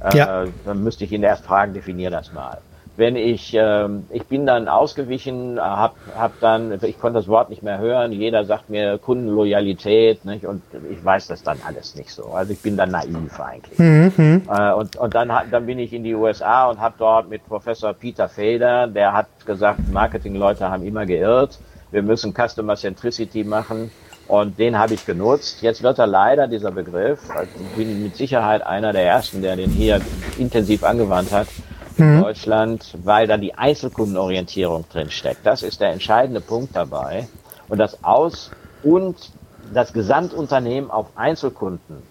[SPEAKER 2] Äh,
[SPEAKER 1] ja.
[SPEAKER 2] Dann müsste ich ihn erst fragen, definier das mal wenn ich, ähm, ich bin dann ausgewichen, hab, hab dann, ich konnte das Wort nicht mehr hören, jeder sagt mir Kundenloyalität, nicht? und ich weiß das dann alles nicht so. Also ich bin dann naiv eigentlich.
[SPEAKER 1] Mhm.
[SPEAKER 2] Äh, und und dann, dann bin ich in die USA und habe dort mit Professor Peter Feder, der hat gesagt, Marketingleute haben immer geirrt. wir müssen Customer Centricity machen. Und den habe ich genutzt. Jetzt wird er leider, dieser Begriff, also ich bin mit Sicherheit einer der ersten, der den hier intensiv angewandt hat mhm. Deutschland, weil da die Einzelkundenorientierung drin steckt. Das ist der entscheidende Punkt dabei. Und das Aus- und das Gesamtunternehmen auf Einzelkunden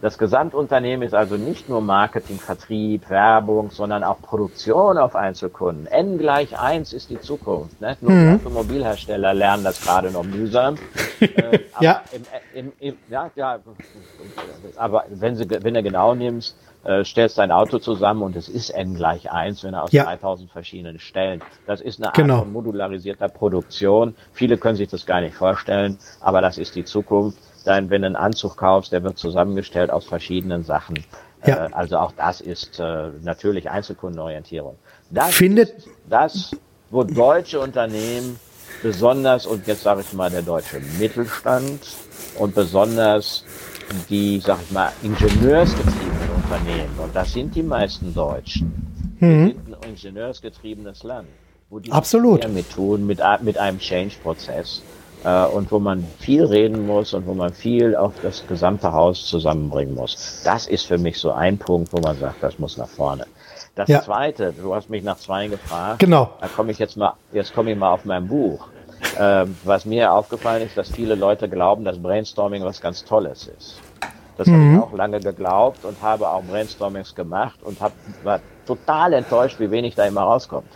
[SPEAKER 2] das Gesamtunternehmen ist also nicht nur Marketing, Vertrieb, Werbung, sondern auch Produktion auf Einzelkunden. N gleich eins ist die Zukunft. Ne? Nur mhm. Automobilhersteller lernen das gerade noch mühsam. [laughs]
[SPEAKER 1] äh, ja. Im,
[SPEAKER 2] im, im, ja, ja. Aber wenn, sie, wenn du genau nimmst, äh, stellst dein Auto zusammen und es ist N gleich eins, wenn er aus ja. 3000 verschiedenen Stellen. Das ist eine Art genau. von modularisierter Produktion. Viele können sich das gar nicht vorstellen, aber das ist die Zukunft sein, wenn du einen Anzug kaufst, der wird zusammengestellt aus verschiedenen Sachen. Ja. Äh, also auch das ist äh, natürlich Einzelkundenorientierung. Das
[SPEAKER 1] Findet
[SPEAKER 2] das, wo deutsche Unternehmen besonders, und jetzt sage ich mal der deutsche Mittelstand und besonders die, sag ich mal, ingenieursgetriebenen Unternehmen, und das sind die meisten Deutschen, mhm. wir sind ein ingenieursgetriebenes Land,
[SPEAKER 1] wo die Absolut.
[SPEAKER 2] mehr mit tun, mit, mit einem Change-Prozess äh, und wo man viel reden muss und wo man viel auf das gesamte Haus zusammenbringen muss. Das ist für mich so ein Punkt, wo man sagt, das muss nach vorne. Das ja. zweite, du hast mich nach zwei gefragt.
[SPEAKER 1] Genau.
[SPEAKER 2] Da komme ich jetzt mal, jetzt komme ich mal auf mein Buch. Ähm, was mir aufgefallen ist, dass viele Leute glauben, dass Brainstorming was ganz Tolles ist. Das mhm. habe ich auch lange geglaubt und habe auch Brainstormings gemacht und hab, war total enttäuscht, wie wenig da immer rauskommt.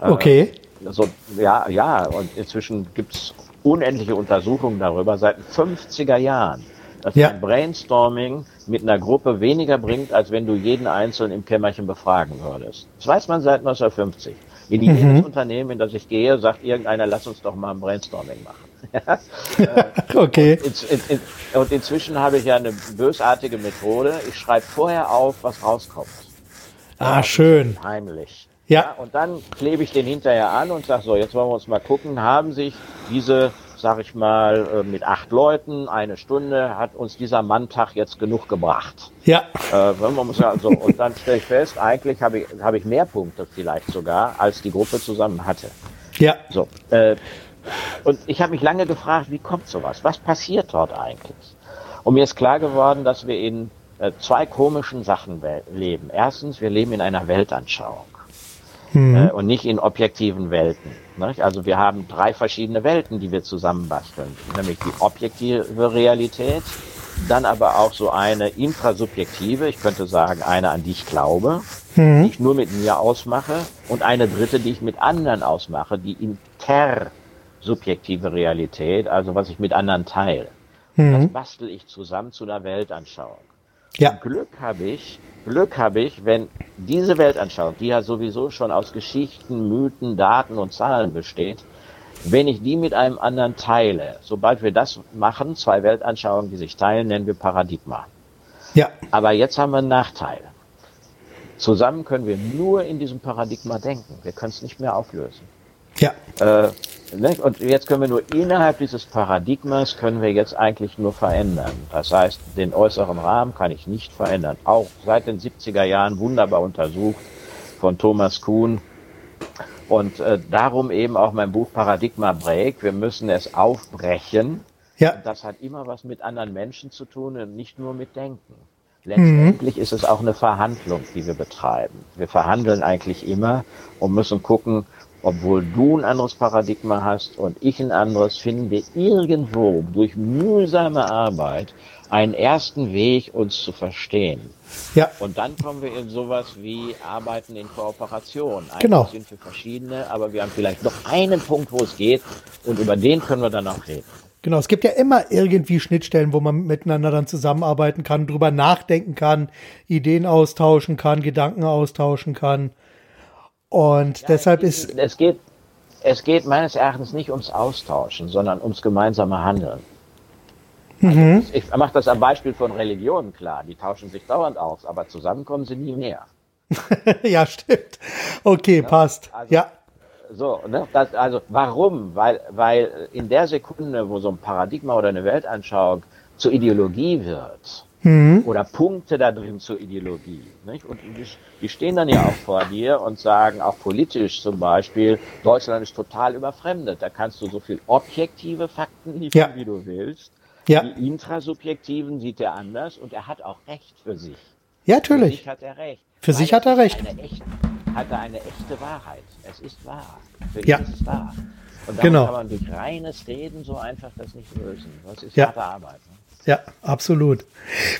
[SPEAKER 1] Okay.
[SPEAKER 2] Äh, so, ja, ja, und inzwischen gibt's unendliche Untersuchungen darüber seit den 50er Jahren, dass ja. ein Brainstorming mit einer Gruppe weniger bringt, als wenn du jeden Einzelnen im Kämmerchen befragen würdest. Das weiß man seit 1950. In jedes mhm. Unternehmen, in das ich gehe, sagt irgendeiner, lass uns doch mal ein Brainstorming machen. [laughs] [laughs]
[SPEAKER 1] okay.
[SPEAKER 2] Und, in, in, und, inzwischen habe ich ja eine bösartige Methode. Ich schreibe vorher auf, was rauskommt.
[SPEAKER 1] Ah, schön.
[SPEAKER 2] Heimlich. Ja. ja. Und dann klebe ich den hinterher an und sage so, jetzt wollen wir uns mal gucken, haben sich diese, sag ich mal, äh, mit acht Leuten, eine Stunde, hat uns dieser Manntag jetzt genug gebracht.
[SPEAKER 1] Ja.
[SPEAKER 2] Äh, man muss ja so, und dann stelle ich fest, eigentlich habe ich, habe ich mehr Punkte vielleicht sogar, als die Gruppe zusammen hatte.
[SPEAKER 1] Ja.
[SPEAKER 2] So. Äh, und ich habe mich lange gefragt, wie kommt sowas? Was passiert dort eigentlich? Und mir ist klar geworden, dass wir in äh, zwei komischen Sachen leben. Erstens, wir leben in einer Weltanschauung mhm. äh, und nicht in objektiven Welten. Nicht? Also wir haben drei verschiedene Welten, die wir zusammenbasteln, nämlich die objektive Realität, dann aber auch so eine intrasubjektive, ich könnte sagen, eine, an die ich glaube, mhm. die ich nur mit mir ausmache, und eine dritte, die ich mit anderen ausmache, die intersubjektive Realität, also was ich mit anderen teile. Mhm. Das bastel ich zusammen zu einer Weltanschauung. Ja. Glück habe ich, Glück habe ich, wenn diese Weltanschauung, die ja sowieso schon aus Geschichten, Mythen, Daten und Zahlen besteht, wenn ich die mit einem anderen teile, sobald wir das machen, zwei Weltanschauungen, die sich teilen, nennen wir Paradigma.
[SPEAKER 1] Ja.
[SPEAKER 2] Aber jetzt haben wir einen Nachteil. Zusammen können wir nur in diesem Paradigma denken. Wir können es nicht mehr auflösen.
[SPEAKER 1] Ja.
[SPEAKER 2] Äh, Ne? Und jetzt können wir nur innerhalb dieses Paradigmas können wir jetzt eigentlich nur verändern. Das heißt, den äußeren Rahmen kann ich nicht verändern. Auch seit den 70er Jahren wunderbar untersucht von Thomas Kuhn. Und äh, darum eben auch mein Buch Paradigma Break. Wir müssen es aufbrechen. Ja. Und das hat immer was mit anderen Menschen zu tun und nicht nur mit Denken. Letztendlich mhm. ist es auch eine Verhandlung, die wir betreiben. Wir verhandeln eigentlich immer und müssen gucken, obwohl du ein anderes Paradigma hast und ich ein anderes, finden wir irgendwo durch mühsame Arbeit einen ersten Weg, uns zu verstehen.
[SPEAKER 1] Ja.
[SPEAKER 2] Und dann kommen wir in sowas wie Arbeiten in Kooperation.
[SPEAKER 1] Eigentlich genau.
[SPEAKER 2] sind wir verschiedene, aber wir haben vielleicht noch einen Punkt, wo es geht und über den können wir dann auch reden.
[SPEAKER 1] Genau, es gibt ja immer irgendwie Schnittstellen, wo man miteinander dann zusammenarbeiten kann, drüber nachdenken kann, Ideen austauschen kann, Gedanken austauschen kann. Und ja, deshalb
[SPEAKER 2] es
[SPEAKER 1] ist.
[SPEAKER 2] Es geht, es geht meines Erachtens nicht ums Austauschen, sondern ums gemeinsame Handeln. Mhm. Also ich mache das am Beispiel von Religionen klar. Die tauschen sich dauernd aus, aber zusammenkommen sie nie mehr. [laughs]
[SPEAKER 1] ja, stimmt. Okay, ja, passt.
[SPEAKER 2] Also, ja. So, ne? Das, also warum? Weil, weil in der Sekunde, wo so ein Paradigma oder eine Weltanschauung zur Ideologie wird, mhm. oder Punkte da drin zur Ideologie. Nicht? Und die, stehen dann ja auch vor dir und sagen, auch politisch zum Beispiel, Deutschland ist total überfremdet. Da kannst du so viel objektive Fakten liefern, ja. wie du willst. Ja. Die intrasubjektiven sieht er anders und er hat auch Recht für sich.
[SPEAKER 1] Ja, natürlich.
[SPEAKER 2] Für sich hat er Recht.
[SPEAKER 1] Für sich hat er Recht.
[SPEAKER 2] Echte, hat er eine echte Wahrheit. Es ist wahr. Für
[SPEAKER 1] ja.
[SPEAKER 2] ihn ist es wahr. Und
[SPEAKER 1] genau.
[SPEAKER 2] kann man durch reines Reden so einfach das nicht lösen. Das ist ja. harte Arbeit.
[SPEAKER 1] Ja, absolut.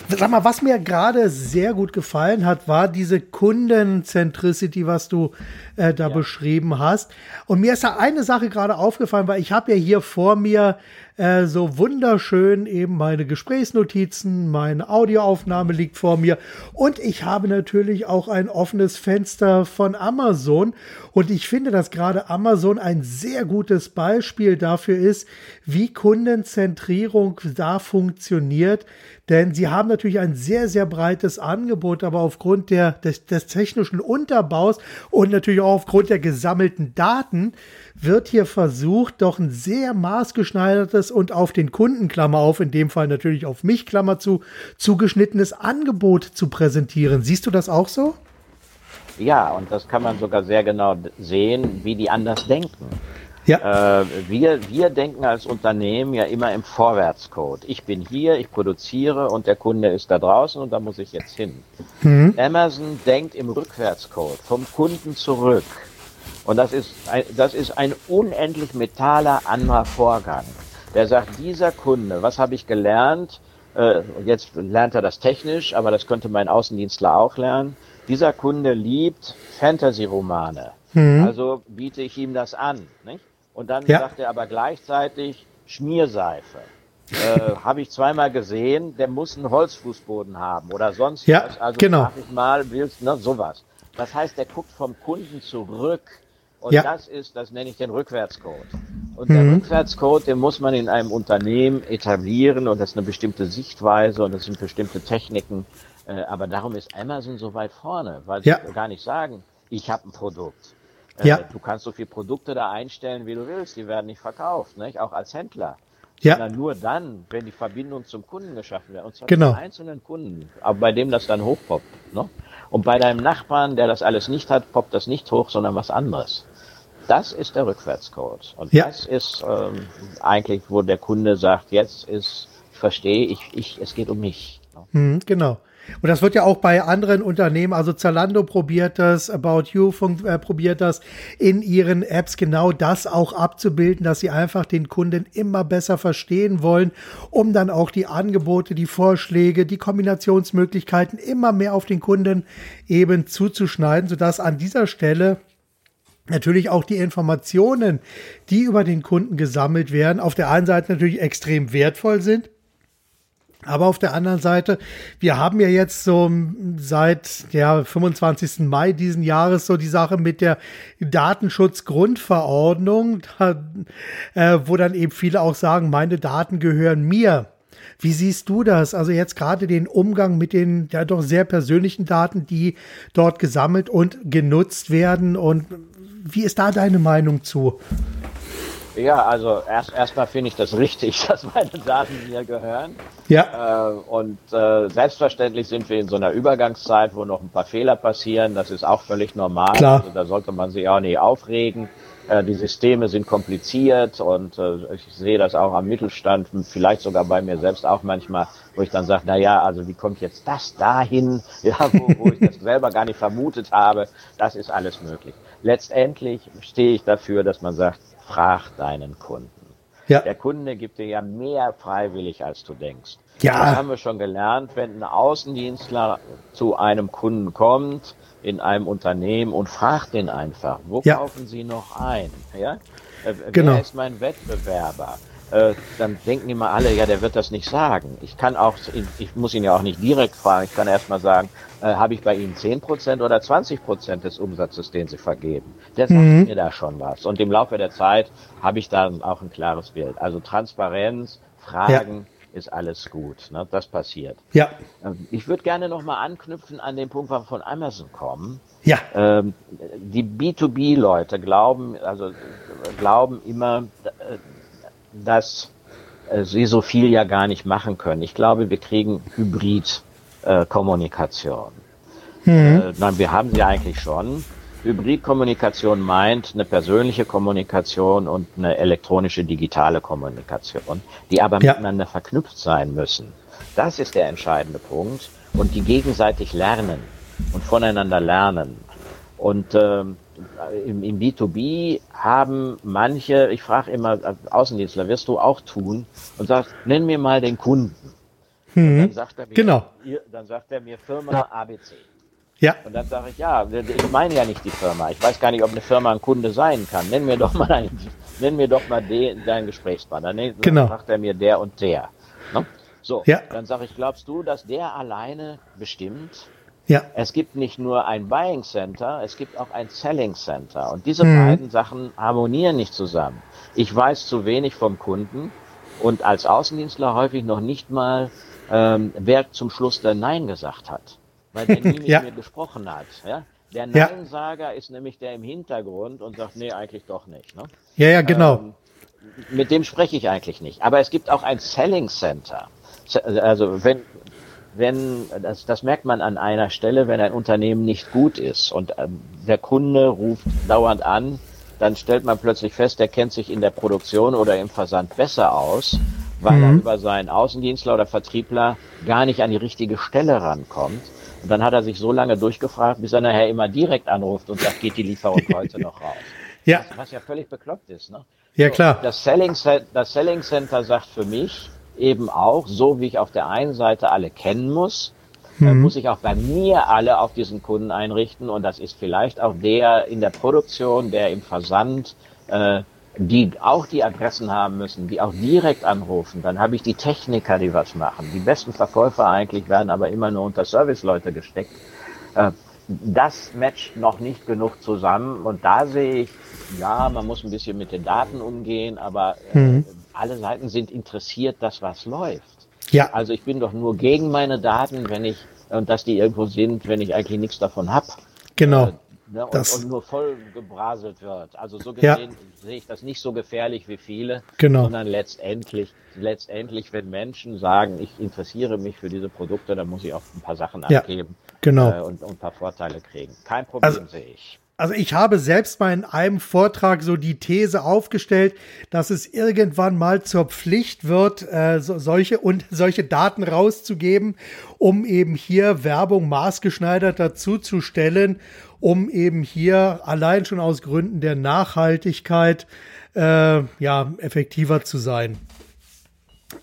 [SPEAKER 1] Sag mal, was mir gerade sehr gut gefallen hat, war diese Kundencentricity, was du äh, da ja. beschrieben hast. Und mir ist da eine Sache gerade aufgefallen, weil ich habe ja hier vor mir äh, so wunderschön eben meine Gesprächsnotizen, meine Audioaufnahme liegt vor mir. Und ich habe natürlich auch ein offenes Fenster von Amazon. Und ich finde, dass gerade Amazon ein sehr gutes Beispiel dafür ist, wie Kundenzentrierung da funktioniert, denn sie haben natürlich ein sehr, sehr breites Angebot, aber aufgrund der, des, des technischen Unterbaus und natürlich auch aufgrund der gesammelten Daten wird hier versucht, doch ein sehr maßgeschneidertes und auf den Kunden, Klammer auf, in dem Fall natürlich auf mich, Klammer zu, zugeschnittenes Angebot zu präsentieren. Siehst du das auch so?
[SPEAKER 2] Ja, und das kann man sogar sehr genau sehen, wie die anders denken. Ja. Äh, wir, wir denken als Unternehmen ja immer im Vorwärtscode. Ich bin hier, ich produziere und der Kunde ist da draußen und da muss ich jetzt hin. Mhm. Amazon denkt im Rückwärtscode, vom Kunden zurück. Und das ist ein, das ist ein unendlich metaller anderer Vorgang. Der sagt, dieser Kunde, was habe ich gelernt? Äh, jetzt lernt er das technisch, aber das könnte mein Außendienstler auch lernen. Dieser Kunde liebt Fantasy-Romane. Mhm. Also biete ich ihm das an. Nicht? Und dann ja. sagt er aber gleichzeitig Schmierseife. Äh, [laughs] habe ich zweimal gesehen, der muss einen Holzfußboden haben oder sonst
[SPEAKER 1] ja,
[SPEAKER 2] was. Also
[SPEAKER 1] genau.
[SPEAKER 2] ich mal, willst, ne, sowas. Das heißt, der guckt vom Kunden zurück und
[SPEAKER 1] ja.
[SPEAKER 2] das ist, das nenne ich den Rückwärtscode. Und der mhm. Rückwärtscode, den muss man in einem Unternehmen etablieren und das ist eine bestimmte Sichtweise und das sind bestimmte Techniken. Äh, aber darum ist Amazon so weit vorne, weil ja. sie gar nicht sagen, ich habe ein Produkt. Äh, ja. Du kannst so viele Produkte da einstellen, wie du willst, die werden nicht verkauft, nicht? auch als Händler. Ja. Sondern nur dann, wenn die Verbindung zum Kunden geschaffen wird. Und zwar
[SPEAKER 1] genau.
[SPEAKER 2] zum einzelnen Kunden, aber bei dem das dann hochpoppt. Ne? Und bei deinem Nachbarn, der das alles nicht hat, poppt das nicht hoch, sondern was anderes. Das ist der Rückwärtscode. Und ja. das ist ähm, eigentlich, wo der Kunde sagt, jetzt ist, ich verstehe, ich, ich, es geht um mich.
[SPEAKER 1] Hm, genau. Und das wird ja auch bei anderen Unternehmen, also Zalando probiert das, About You äh, probiert das, in ihren Apps genau das auch abzubilden, dass sie einfach den Kunden immer besser verstehen wollen, um dann auch die Angebote, die Vorschläge, die Kombinationsmöglichkeiten immer mehr auf den Kunden eben zuzuschneiden, sodass an dieser Stelle natürlich auch die Informationen, die über den Kunden gesammelt werden, auf der einen Seite natürlich extrem wertvoll sind. Aber auf der anderen Seite, wir haben ja jetzt so seit der 25. Mai diesen Jahres so die Sache mit der Datenschutzgrundverordnung, [laughs] da, äh, wo dann eben viele auch sagen, meine Daten gehören mir. Wie siehst du das? Also jetzt gerade den Umgang mit den ja doch sehr persönlichen Daten, die dort gesammelt und genutzt werden und wie ist da deine Meinung zu?
[SPEAKER 2] Ja, also erst erstmal finde ich das richtig, [laughs] dass meine Daten mir gehören.
[SPEAKER 1] Ja.
[SPEAKER 2] Äh, und äh, selbstverständlich sind wir in so einer Übergangszeit, wo noch ein paar Fehler passieren. Das ist auch völlig normal.
[SPEAKER 1] Klar.
[SPEAKER 2] Also da sollte man sich auch nicht aufregen. Äh, die Systeme sind kompliziert und äh, ich sehe das auch am Mittelstand, vielleicht sogar bei mir selbst auch manchmal, wo ich dann sage, na ja, also wie kommt jetzt das dahin, [laughs] ja, wo, wo ich das selber gar nicht vermutet habe. Das ist alles möglich letztendlich stehe ich dafür, dass man sagt, frag deinen Kunden. Ja. Der Kunde gibt dir ja mehr freiwillig, als du denkst.
[SPEAKER 1] Ja.
[SPEAKER 2] Das haben wir schon gelernt, wenn ein Außendienstler zu einem Kunden kommt, in einem Unternehmen und fragt den einfach, wo ja. kaufen Sie noch ein? Ja? Äh,
[SPEAKER 1] genau.
[SPEAKER 2] Wer ist mein Wettbewerber? Äh, dann denken immer alle, ja, der wird das nicht sagen. Ich kann auch, ich muss ihn ja auch nicht direkt fragen, ich kann erst mal sagen, äh, habe ich bei Ihnen 10% oder 20% des Umsatzes, den Sie vergeben? Der sagt mhm. mir da schon was. Und im Laufe der Zeit habe ich dann auch ein klares Bild. Also Transparenz, Fragen, ja. ist alles gut. Ne? Das passiert.
[SPEAKER 1] Ja.
[SPEAKER 2] Ähm, ich würde gerne nochmal anknüpfen an den Punkt, wo wir von Amazon kommen.
[SPEAKER 1] Ja.
[SPEAKER 2] Ähm, die B2B-Leute glauben, also glauben immer, dass äh, sie so viel ja gar nicht machen können. Ich glaube, wir kriegen Hybrid-Kommunikation. Äh, mhm. äh, nein, wir haben sie eigentlich schon. Hybridkommunikation meint eine persönliche Kommunikation und eine elektronische digitale Kommunikation, die aber ja. miteinander verknüpft sein müssen. Das ist der entscheidende Punkt. Und die gegenseitig lernen und voneinander lernen. Und ähm, im, im B2B haben manche, ich frage immer, äh, Außendienstler, wirst du auch tun, und sagst, nenn mir mal den Kunden.
[SPEAKER 1] Mhm. dann sagt er
[SPEAKER 2] mir,
[SPEAKER 1] genau.
[SPEAKER 2] dann sagt er mir Firma ABC.
[SPEAKER 1] Ja.
[SPEAKER 2] Und dann sage ich, ja, ich meine ja nicht die Firma. Ich weiß gar nicht, ob eine Firma ein Kunde sein kann. Nenn mir doch mal, einen, nenn mir doch mal den, deinen Gesprächspartner. Dann
[SPEAKER 1] genau.
[SPEAKER 2] sagt er mir der und der. Ne? So,
[SPEAKER 1] ja.
[SPEAKER 2] dann sage ich, glaubst du, dass der alleine bestimmt?
[SPEAKER 1] Ja.
[SPEAKER 2] Es gibt nicht nur ein Buying Center, es gibt auch ein Selling Center. Und diese mhm. beiden Sachen harmonieren nicht zusammen. Ich weiß zu wenig vom Kunden und als Außendienstler häufig noch nicht mal, ähm, wer zum Schluss der Nein gesagt hat weil der [laughs] nie mit ja. mir gesprochen hat. Ja? Der Neinsager ja. ist nämlich der im Hintergrund und sagt, nee, eigentlich doch nicht. Ne?
[SPEAKER 1] Ja, ja, genau. Ähm,
[SPEAKER 2] mit dem spreche ich eigentlich nicht. Aber es gibt auch ein Selling Center. Also wenn, wenn, das, das merkt man an einer Stelle, wenn ein Unternehmen nicht gut ist und ähm, der Kunde ruft dauernd an, dann stellt man plötzlich fest, der kennt sich in der Produktion oder im Versand besser aus, weil mhm. er über seinen Außendienstler oder Vertriebler gar nicht an die richtige Stelle rankommt. Und dann hat er sich so lange durchgefragt, bis er nachher immer direkt anruft und sagt, geht die Lieferung heute noch raus.
[SPEAKER 1] Ja.
[SPEAKER 2] Was, was, ja völlig bekloppt ist. Ne?
[SPEAKER 1] Ja, klar.
[SPEAKER 2] Das Selling, das Selling Center sagt für mich eben auch, so wie ich auf der einen Seite alle kennen muss, mhm. muss ich auch bei mir alle auf diesen Kunden einrichten. Und das ist vielleicht auch der in der Produktion, der im Versand, äh, die auch die Adressen haben müssen, die auch direkt anrufen. Dann habe ich die Techniker, die was machen. Die besten Verkäufer eigentlich werden aber immer nur unter Serviceleute gesteckt. Äh, das matcht noch nicht genug zusammen und da sehe ich, ja, man muss ein bisschen mit den Daten umgehen, aber äh, mhm. Alle Seiten sind interessiert, dass was läuft.
[SPEAKER 1] Ja.
[SPEAKER 2] Also ich bin doch nur gegen meine Daten, wenn ich und dass die irgendwo sind, wenn ich eigentlich nichts davon hab.
[SPEAKER 1] Genau.
[SPEAKER 2] Äh, ne, und, und, nur voll gebraselt wird. Also so gesehen ja. sehe ich das nicht so gefährlich wie viele,
[SPEAKER 1] genau.
[SPEAKER 2] sondern letztendlich, letztendlich, wenn Menschen sagen, ich interessiere mich für diese Produkte, dann muss ich auch ein paar Sachen
[SPEAKER 1] ja,
[SPEAKER 2] abgeben
[SPEAKER 1] genau.
[SPEAKER 2] Äh, und, und ein paar Vorteile kriegen. Kein Problem
[SPEAKER 1] also,
[SPEAKER 2] sehe ich.
[SPEAKER 1] Also ich habe selbst mal in einem Vortrag so die These aufgestellt, dass es irgendwann mal zur Pflicht wird, äh, so, solche und [laughs] solche Daten rauszugeben, um eben hier Werbung maßgeschneidert dazu zu stellen, um eben hier allein schon aus Gründen der Nachhaltigkeit äh, ja effektiver zu sein.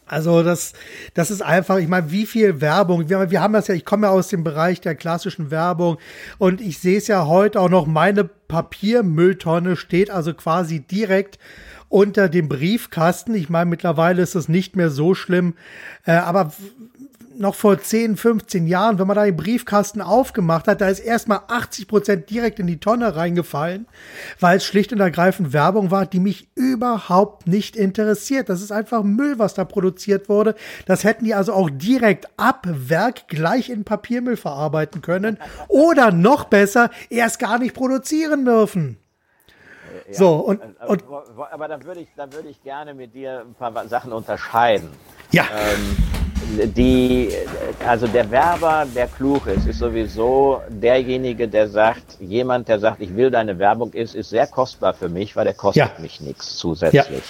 [SPEAKER 1] Also das, das ist einfach, ich meine, wie viel Werbung, wir, wir haben das ja, ich komme ja aus dem Bereich der klassischen Werbung und ich sehe es ja heute auch noch, meine Papiermülltonne steht also quasi direkt unter dem Briefkasten. Ich meine, mittlerweile ist es nicht mehr so schlimm, äh, aber noch vor 10, 15 Jahren, wenn man da den Briefkasten aufgemacht hat, da ist erstmal 80 Prozent direkt in die Tonne reingefallen, weil es schlicht und ergreifend Werbung war, die mich überhaupt nicht interessiert. Das ist einfach Müll, was da produziert wurde. Das hätten die also auch direkt ab Werk gleich in Papiermüll verarbeiten können oder noch besser, erst gar nicht produzieren dürfen.
[SPEAKER 2] Ja, so, und, und aber da würde ich, da würde ich gerne mit dir ein paar Sachen unterscheiden.
[SPEAKER 1] Ja.
[SPEAKER 2] Ähm, die, also der Werber, der klug ist, ist sowieso derjenige, der sagt, jemand, der sagt, ich will deine Werbung ist, ist sehr kostbar für mich, weil der kostet ja. mich nichts zusätzlich.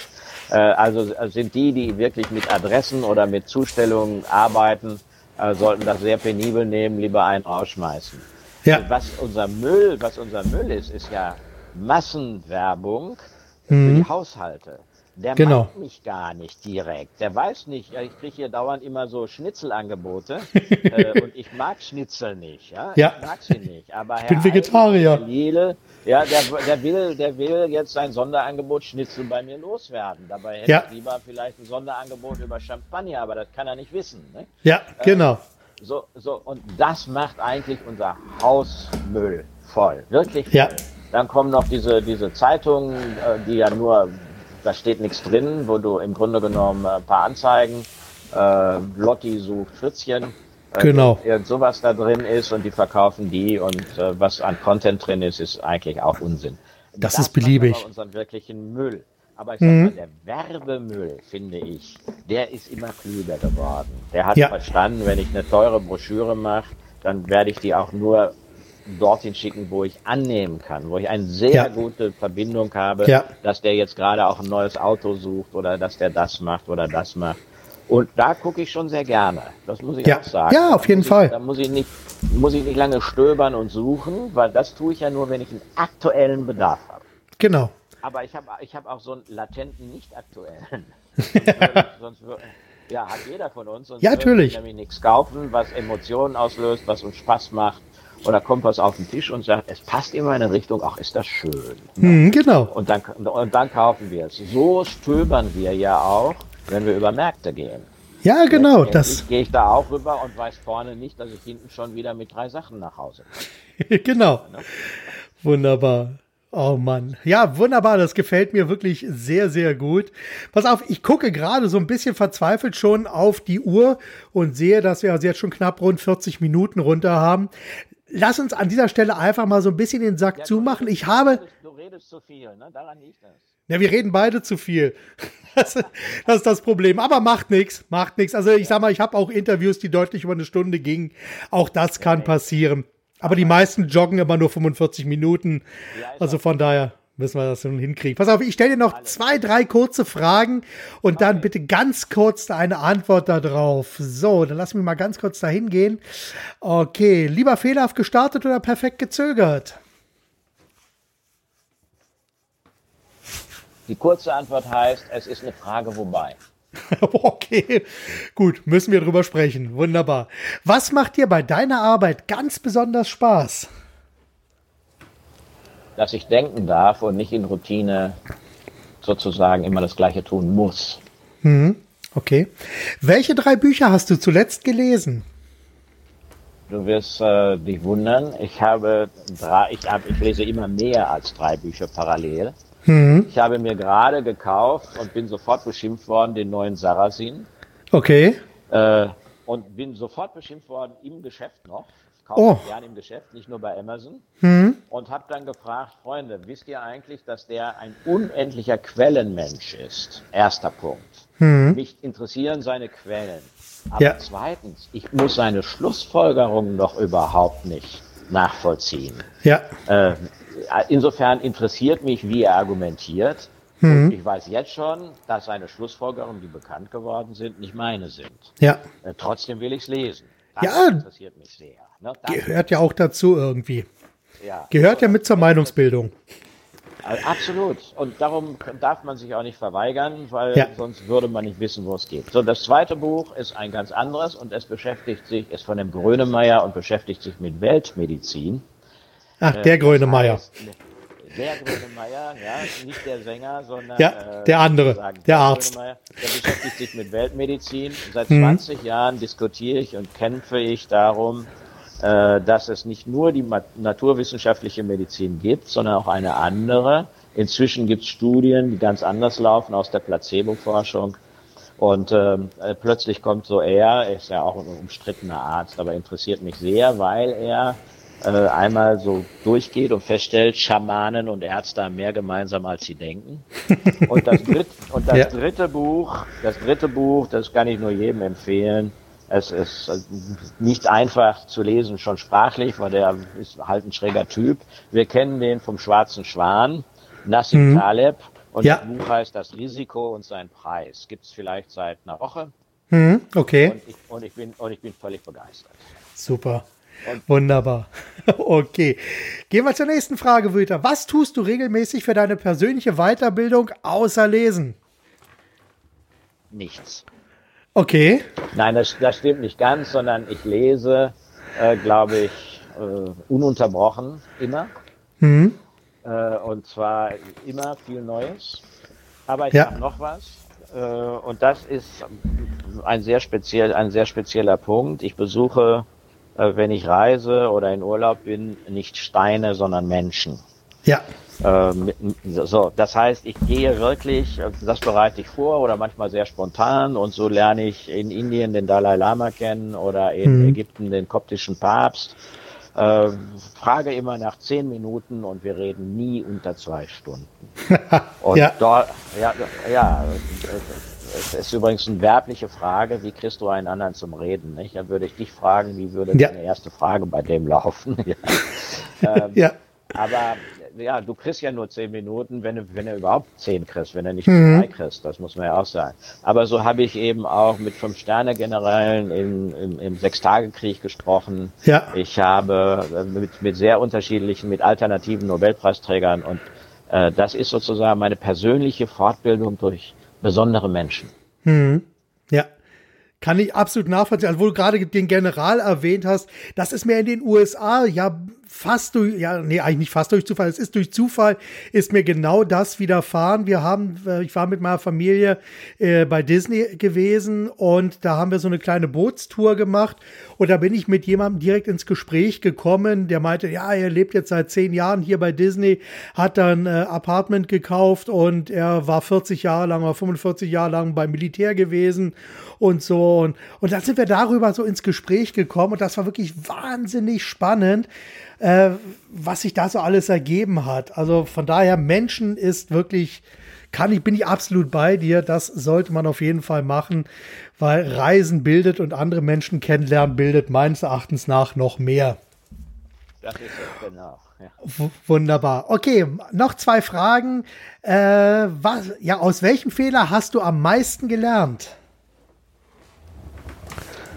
[SPEAKER 2] Ja. Äh, also sind die, die wirklich mit Adressen oder mit Zustellungen arbeiten, äh, sollten das sehr penibel nehmen, lieber einen rausschmeißen.
[SPEAKER 1] Ja.
[SPEAKER 2] Was unser Müll, was unser Müll ist, ist ja Massenwerbung
[SPEAKER 1] mhm.
[SPEAKER 2] für die Haushalte. Der
[SPEAKER 1] genau.
[SPEAKER 2] mag mich gar nicht direkt. Der weiß nicht, ich kriege hier dauernd immer so Schnitzelangebote [laughs] äh, und ich mag Schnitzel nicht. Ja,
[SPEAKER 1] ja.
[SPEAKER 2] ich mag sie nicht. Aber
[SPEAKER 1] ich Herr bin Vegetarier.
[SPEAKER 2] Liele, ja, der, der, will, der will jetzt sein Sonderangebot Schnitzel bei mir loswerden. Dabei hätte
[SPEAKER 1] ja.
[SPEAKER 2] ich lieber vielleicht ein Sonderangebot über Champagner, aber das kann er nicht wissen. Ne?
[SPEAKER 1] Ja, äh, genau.
[SPEAKER 2] So, so, und das macht eigentlich unser Hausmüll voll. Wirklich voll.
[SPEAKER 1] Ja.
[SPEAKER 2] Dann kommen noch diese, diese Zeitungen, äh, die ja nur da steht nichts drin, wo du im Grunde genommen ein paar Anzeigen, äh, Lotti sucht Fritzchen,
[SPEAKER 1] äh, genau.
[SPEAKER 2] irgend sowas da drin ist und die verkaufen die und äh, was an Content drin ist, ist eigentlich auch Unsinn.
[SPEAKER 1] Das, das ist beliebig.
[SPEAKER 2] unseren wirklichen Müll. Aber ich sag mal, der Werbemüll, finde ich, der ist immer klüger geworden. Der hat
[SPEAKER 1] Ja.
[SPEAKER 2] verstanden, wenn ich eine teure Broschüre mache, dann werde ich die auch nur dorthin schicken, wo ich annehmen kann, wo ich eine sehr
[SPEAKER 1] Ja.
[SPEAKER 2] gute Verbindung habe,
[SPEAKER 1] Ja.
[SPEAKER 2] dass der jetzt gerade auch ein neues Auto sucht oder dass der das macht oder das macht. Und da gucke ich schon sehr gerne. Das muss ich
[SPEAKER 1] Ja.
[SPEAKER 2] auch sagen.
[SPEAKER 1] Ja, auf
[SPEAKER 2] Da
[SPEAKER 1] jeden
[SPEAKER 2] muss
[SPEAKER 1] Fall.
[SPEAKER 2] Ich, da muss ich nicht, muss ich nicht lange stöbern und suchen, weil das tue ich ja nur, wenn ich einen aktuellen Bedarf habe.
[SPEAKER 1] Genau.
[SPEAKER 2] Aber ich habe ich hab auch so einen latenten, nicht aktuellen. [laughs] sonst würde, ja, hat jeder von uns. Sonst
[SPEAKER 1] Ja, natürlich.
[SPEAKER 2] ich nämlich nichts kaufen, was Emotionen auslöst, was uns Spaß macht. Oder kommt was auf den Tisch und sagt, es passt immer in eine Richtung, ach, ist das schön.
[SPEAKER 1] Hm, genau.
[SPEAKER 2] Und dann, und dann kaufen wir es. So stöbern wir ja auch, wenn wir über Märkte gehen.
[SPEAKER 1] Ja, genau.
[SPEAKER 2] Letztendlich
[SPEAKER 1] Das,
[SPEAKER 2] gehe ich da auch rüber und weiß vorne nicht, dass ich hinten schon wieder mit drei Sachen nach Hause komme. [laughs]
[SPEAKER 1] genau. Wunderbar. Oh Mann. Ja, wunderbar. Das gefällt mir wirklich sehr, sehr gut. Pass auf, ich gucke gerade so ein bisschen verzweifelt schon auf die Uhr und sehe, dass wir also jetzt schon knapp rund 40 Minuten runter haben. Lass uns an dieser Stelle einfach mal so ein bisschen den Sack zumachen. Ich habe,
[SPEAKER 2] Du redest zu viel, ne? daran liegt das.
[SPEAKER 1] ja, wir reden beide zu viel. [laughs] Das, das ist das Problem. Aber macht nichts, macht nichts. Also ich sag mal, ich habe auch Interviews, die deutlich über eine Stunde gingen. Auch das kann passieren. Aber die meisten joggen immer nur 45 Minuten. Also von daher müssen wir das schon hinkriegen. Pass auf, ich stelle dir noch zwei, drei kurze Fragen und dann bitte ganz kurz eine Antwort darauf. So, dann lass mich mal ganz kurz dahin gehen. Okay, lieber fehlerhaft gestartet oder perfekt gezögert?
[SPEAKER 2] Die kurze Antwort heißt, es ist eine Frage, wobei. [laughs]
[SPEAKER 1] Okay, gut, müssen wir drüber sprechen. Wunderbar. Was macht dir bei deiner Arbeit ganz besonders Spaß?
[SPEAKER 2] Dass ich denken darf und nicht in Routine sozusagen immer das Gleiche tun muss.
[SPEAKER 1] Okay. Welche drei Bücher hast du zuletzt gelesen?
[SPEAKER 2] Du wirst äh, dich wundern, ich habe drei, ich, hab, ich lese immer mehr als drei Bücher parallel. Ich habe mir gerade gekauft und bin sofort beschimpft worden, den neuen Sarrazin.
[SPEAKER 1] Okay.
[SPEAKER 2] Äh, und bin sofort beschimpft worden im Geschäft noch. Ich kaufe
[SPEAKER 1] Oh.
[SPEAKER 2] gerne im Geschäft, nicht nur bei Amazon. Und habe dann gefragt, Freunde, wisst ihr eigentlich, dass der ein unendlicher Quellenmensch ist? Erster Punkt. Mich interessieren seine Quellen. Aber
[SPEAKER 1] Ja.
[SPEAKER 2] zweitens, ich muss seine Schlussfolgerungen doch überhaupt nicht nachvollziehen.
[SPEAKER 1] Ja.
[SPEAKER 2] Äh, insofern interessiert mich, wie er argumentiert. Und ich weiß jetzt schon, dass seine Schlussfolgerungen, die bekannt geworden sind, nicht meine sind.
[SPEAKER 1] Ja.
[SPEAKER 2] Äh, trotzdem will ich es lesen. Das
[SPEAKER 1] Ja.
[SPEAKER 2] interessiert mich sehr. Ne?
[SPEAKER 1] Gehört ja auch dazu irgendwie.
[SPEAKER 2] ja.
[SPEAKER 1] Gehört ja mit zur Meinungsbildung.
[SPEAKER 2] Äh, Absolut. Und darum darf man sich auch nicht verweigern, weil
[SPEAKER 1] Ja.
[SPEAKER 2] sonst würde man nicht wissen, wo es geht. So, das zweite Buch ist ein ganz anderes und es beschäftigt sich, ist von dem Grönemeyer und beschäftigt sich mit Weltmedizin.
[SPEAKER 1] Ach, der Grönemeyer.
[SPEAKER 2] Das heißt, Der Grönemeyer, ja, nicht der Sänger, sondern
[SPEAKER 1] Ja,
[SPEAKER 2] äh,
[SPEAKER 1] der andere,
[SPEAKER 2] sozusagen
[SPEAKER 1] der Arzt.
[SPEAKER 2] Grönemeyer. Der beschäftigt sich mit Weltmedizin. Seit
[SPEAKER 1] Mhm.
[SPEAKER 2] 20 Jahren diskutiere ich und kämpfe ich darum, äh, dass es nicht nur die naturwissenschaftliche Medizin gibt, sondern auch eine andere. Inzwischen gibt es Studien, die ganz anders laufen aus der Placebo-Forschung. Und ähm, äh, plötzlich kommt so er, er ist ja auch ein umstrittener Arzt, aber interessiert mich sehr, weil er äh, einmal so durchgeht und feststellt, Schamanen und Ärzte haben mehr gemeinsam, als sie denken. Und das, dritt, und das
[SPEAKER 1] Ja.
[SPEAKER 2] dritte Buch, das dritte Buch, das kann ich nur jedem empfehlen. Es ist äh, nicht einfach zu lesen, schon sprachlich, weil der ist halt ein schräger Typ. Wir kennen den vom Schwarzen Schwan, Nassim Taleb. Und
[SPEAKER 1] Ja.
[SPEAKER 2] das Buch heißt Das Risiko und sein Preis. Gibt es vielleicht seit einer Woche.
[SPEAKER 1] Hm, okay.
[SPEAKER 2] Und ich, und, ich bin, und ich bin völlig begeistert.
[SPEAKER 1] Super. Wunderbar. [laughs] Okay. Gehen wir zur nächsten Frage, Wüter. Was tust du regelmäßig für deine persönliche Weiterbildung außer lesen?
[SPEAKER 2] Nichts.
[SPEAKER 1] Okay.
[SPEAKER 2] Nein, das, das stimmt nicht ganz, sondern ich lese, äh, glaube ich, äh, ununterbrochen immer.
[SPEAKER 1] Hm.
[SPEAKER 2] Äh, und zwar immer viel Neues. Aber ich
[SPEAKER 1] Ja.
[SPEAKER 2] habe noch was. Äh, und das ist ein sehr, speziell, ein sehr spezieller Punkt. Ich besuche, äh, wenn ich reise oder in Urlaub bin, nicht Steine, sondern Menschen.
[SPEAKER 1] Ja.
[SPEAKER 2] Äh, mit, so, das heißt, ich gehe wirklich, äh, das bereite ich vor oder manchmal sehr spontan und so lerne ich in Indien den Dalai Lama kennen oder in Ägypten den koptischen Papst äh, frage immer nach zehn Minuten und wir reden nie unter zwei Stunden. [laughs] Und ja. dort, ja, ja, es ist übrigens eine werbliche Frage, wie kriegst du einen anderen zum Reden? Nicht? Dann würde ich dich fragen, wie würde ja. deine erste Frage bei dem laufen? [laughs] ja. Ähm, ja. Aber ja, du kriegst ja nur zehn Minuten, wenn wenn du überhaupt zehn kriegst, wenn du nicht mhm. drei kriegst, das muss man ja auch sagen. Aber so habe ich eben auch mit Fünf-Sterne-Generälen im, im, im Sechstagekrieg gesprochen. Ja. Ich habe äh, mit, mit sehr unterschiedlichen, mit alternativen Nobelpreisträgern und äh, das ist sozusagen meine persönliche Fortbildung durch besondere Menschen.
[SPEAKER 1] Mhm. Ja. Kann ich absolut nachvollziehen. Also, wo du gerade den General erwähnt hast, das ist mir in den USA ja fast durch, ja, nee, eigentlich nicht fast durch Zufall, es ist durch Zufall, ist mir genau das widerfahren. Wir haben, äh, ich war mit meiner Familie äh, bei Disney gewesen und da haben wir so eine kleine Bootstour gemacht und da bin ich mit jemandem direkt ins Gespräch gekommen, der meinte, ja, er lebt jetzt seit zehn Jahren hier bei Disney, hat dann äh, Apartment gekauft und er war 40 Jahre lang oder 45 Jahre lang beim Militär gewesen und so. Und, und dann sind wir darüber so ins Gespräch gekommen und das war wirklich wahnsinnig spannend äh, was sich da so alles ergeben hat. Also von daher, Menschen ist wirklich, kann ich, bin ich absolut bei dir. Das sollte man auf jeden Fall machen, weil Reisen bildet und andere Menschen kennenlernen bildet meines Erachtens nach noch mehr. Das ist es genau. Ja. Wunderbar. Okay, noch zwei Fragen. Äh, was, ja, aus welchem Fehler hast du am meisten gelernt?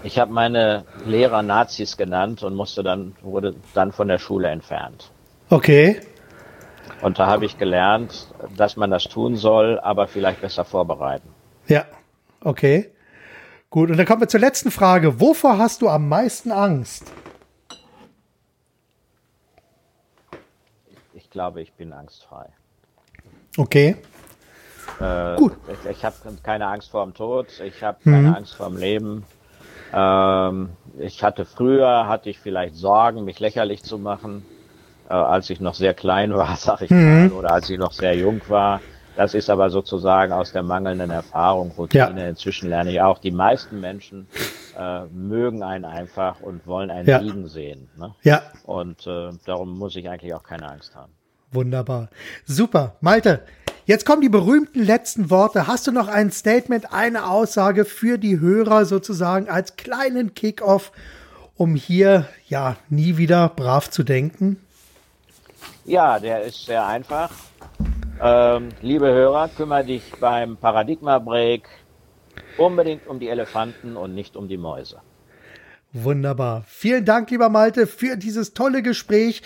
[SPEAKER 2] Ich habe meine Lehrer Nazis genannt und musste dann, wurde dann von der Schule entfernt.
[SPEAKER 1] Okay.
[SPEAKER 2] Und da habe ich gelernt, dass man das tun soll, aber vielleicht besser vorbereiten.
[SPEAKER 1] Ja, okay. Gut, und dann kommen wir zur letzten Frage. Wovor hast du am meisten Angst?
[SPEAKER 2] Ich glaube, ich bin angstfrei.
[SPEAKER 1] Okay.
[SPEAKER 2] Äh, Gut. Ich, ich habe keine Angst vor dem Tod, ich habe keine mhm. Angst vor dem Leben. Ähm, ich hatte früher, hatte ich vielleicht Sorgen, mich lächerlich zu machen, äh, als ich noch sehr klein war, [laughs] sag ich mhm. mal, oder als ich noch sehr jung war. Das ist aber sozusagen aus der mangelnden Erfahrung, Routine. Ja. Inzwischen lerne ich auch, die meisten Menschen äh, mögen einen einfach und wollen einen ja. liegen sehen. Ne?
[SPEAKER 1] Ja.
[SPEAKER 2] Und äh, darum muss ich eigentlich auch keine Angst haben.
[SPEAKER 1] Wunderbar. Super. Malte, Jetzt kommen die berühmten letzten Worte. Hast du noch ein Statement, eine Aussage für die Hörer sozusagen als kleinen Kickoff, um hier ja nie wieder brav zu denken?
[SPEAKER 2] Ja, der ist sehr einfach. Ähm, liebe Hörer, kümmere dich beim Paradigma Break unbedingt um die Elefanten und nicht um die Mäuse.
[SPEAKER 1] Wunderbar. Vielen Dank, lieber Malte, für dieses tolle Gespräch.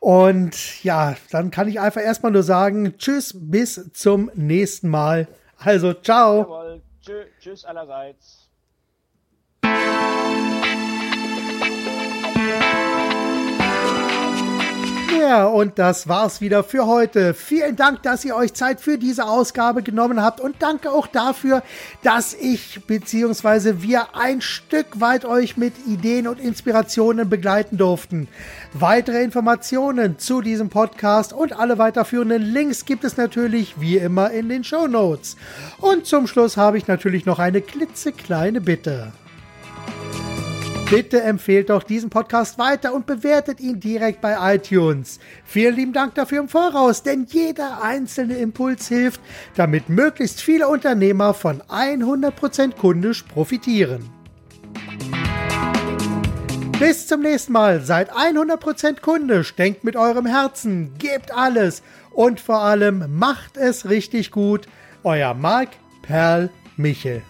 [SPEAKER 1] Und ja, dann kann ich einfach erstmal nur sagen, tschüss, bis zum nächsten Mal. Also, ciao. Jawohl.
[SPEAKER 2] Tschö, tschüss allerseits.
[SPEAKER 1] Ja, und das war's wieder für heute. Vielen Dank, dass ihr euch Zeit für diese Ausgabe genommen habt und danke auch dafür, dass ich bzw. wir ein Stück weit euch mit Ideen und Inspirationen begleiten durften. Weitere Informationen zu diesem Podcast und alle weiterführenden Links gibt es natürlich wie immer in den Show Notes. Und zum Schluss habe ich natürlich noch eine klitzekleine Bitte. Bitte empfehlt doch diesen Podcast weiter und bewertet ihn direkt bei iTunes. Vielen lieben Dank dafür im Voraus, denn jeder einzelne Impuls hilft, damit möglichst viele Unternehmer von 100% kundisch profitieren. Bis zum nächsten Mal, seid 100% kundisch, denkt mit eurem Herzen, gebt alles und vor allem macht es richtig gut. Euer Marc Perl Michel.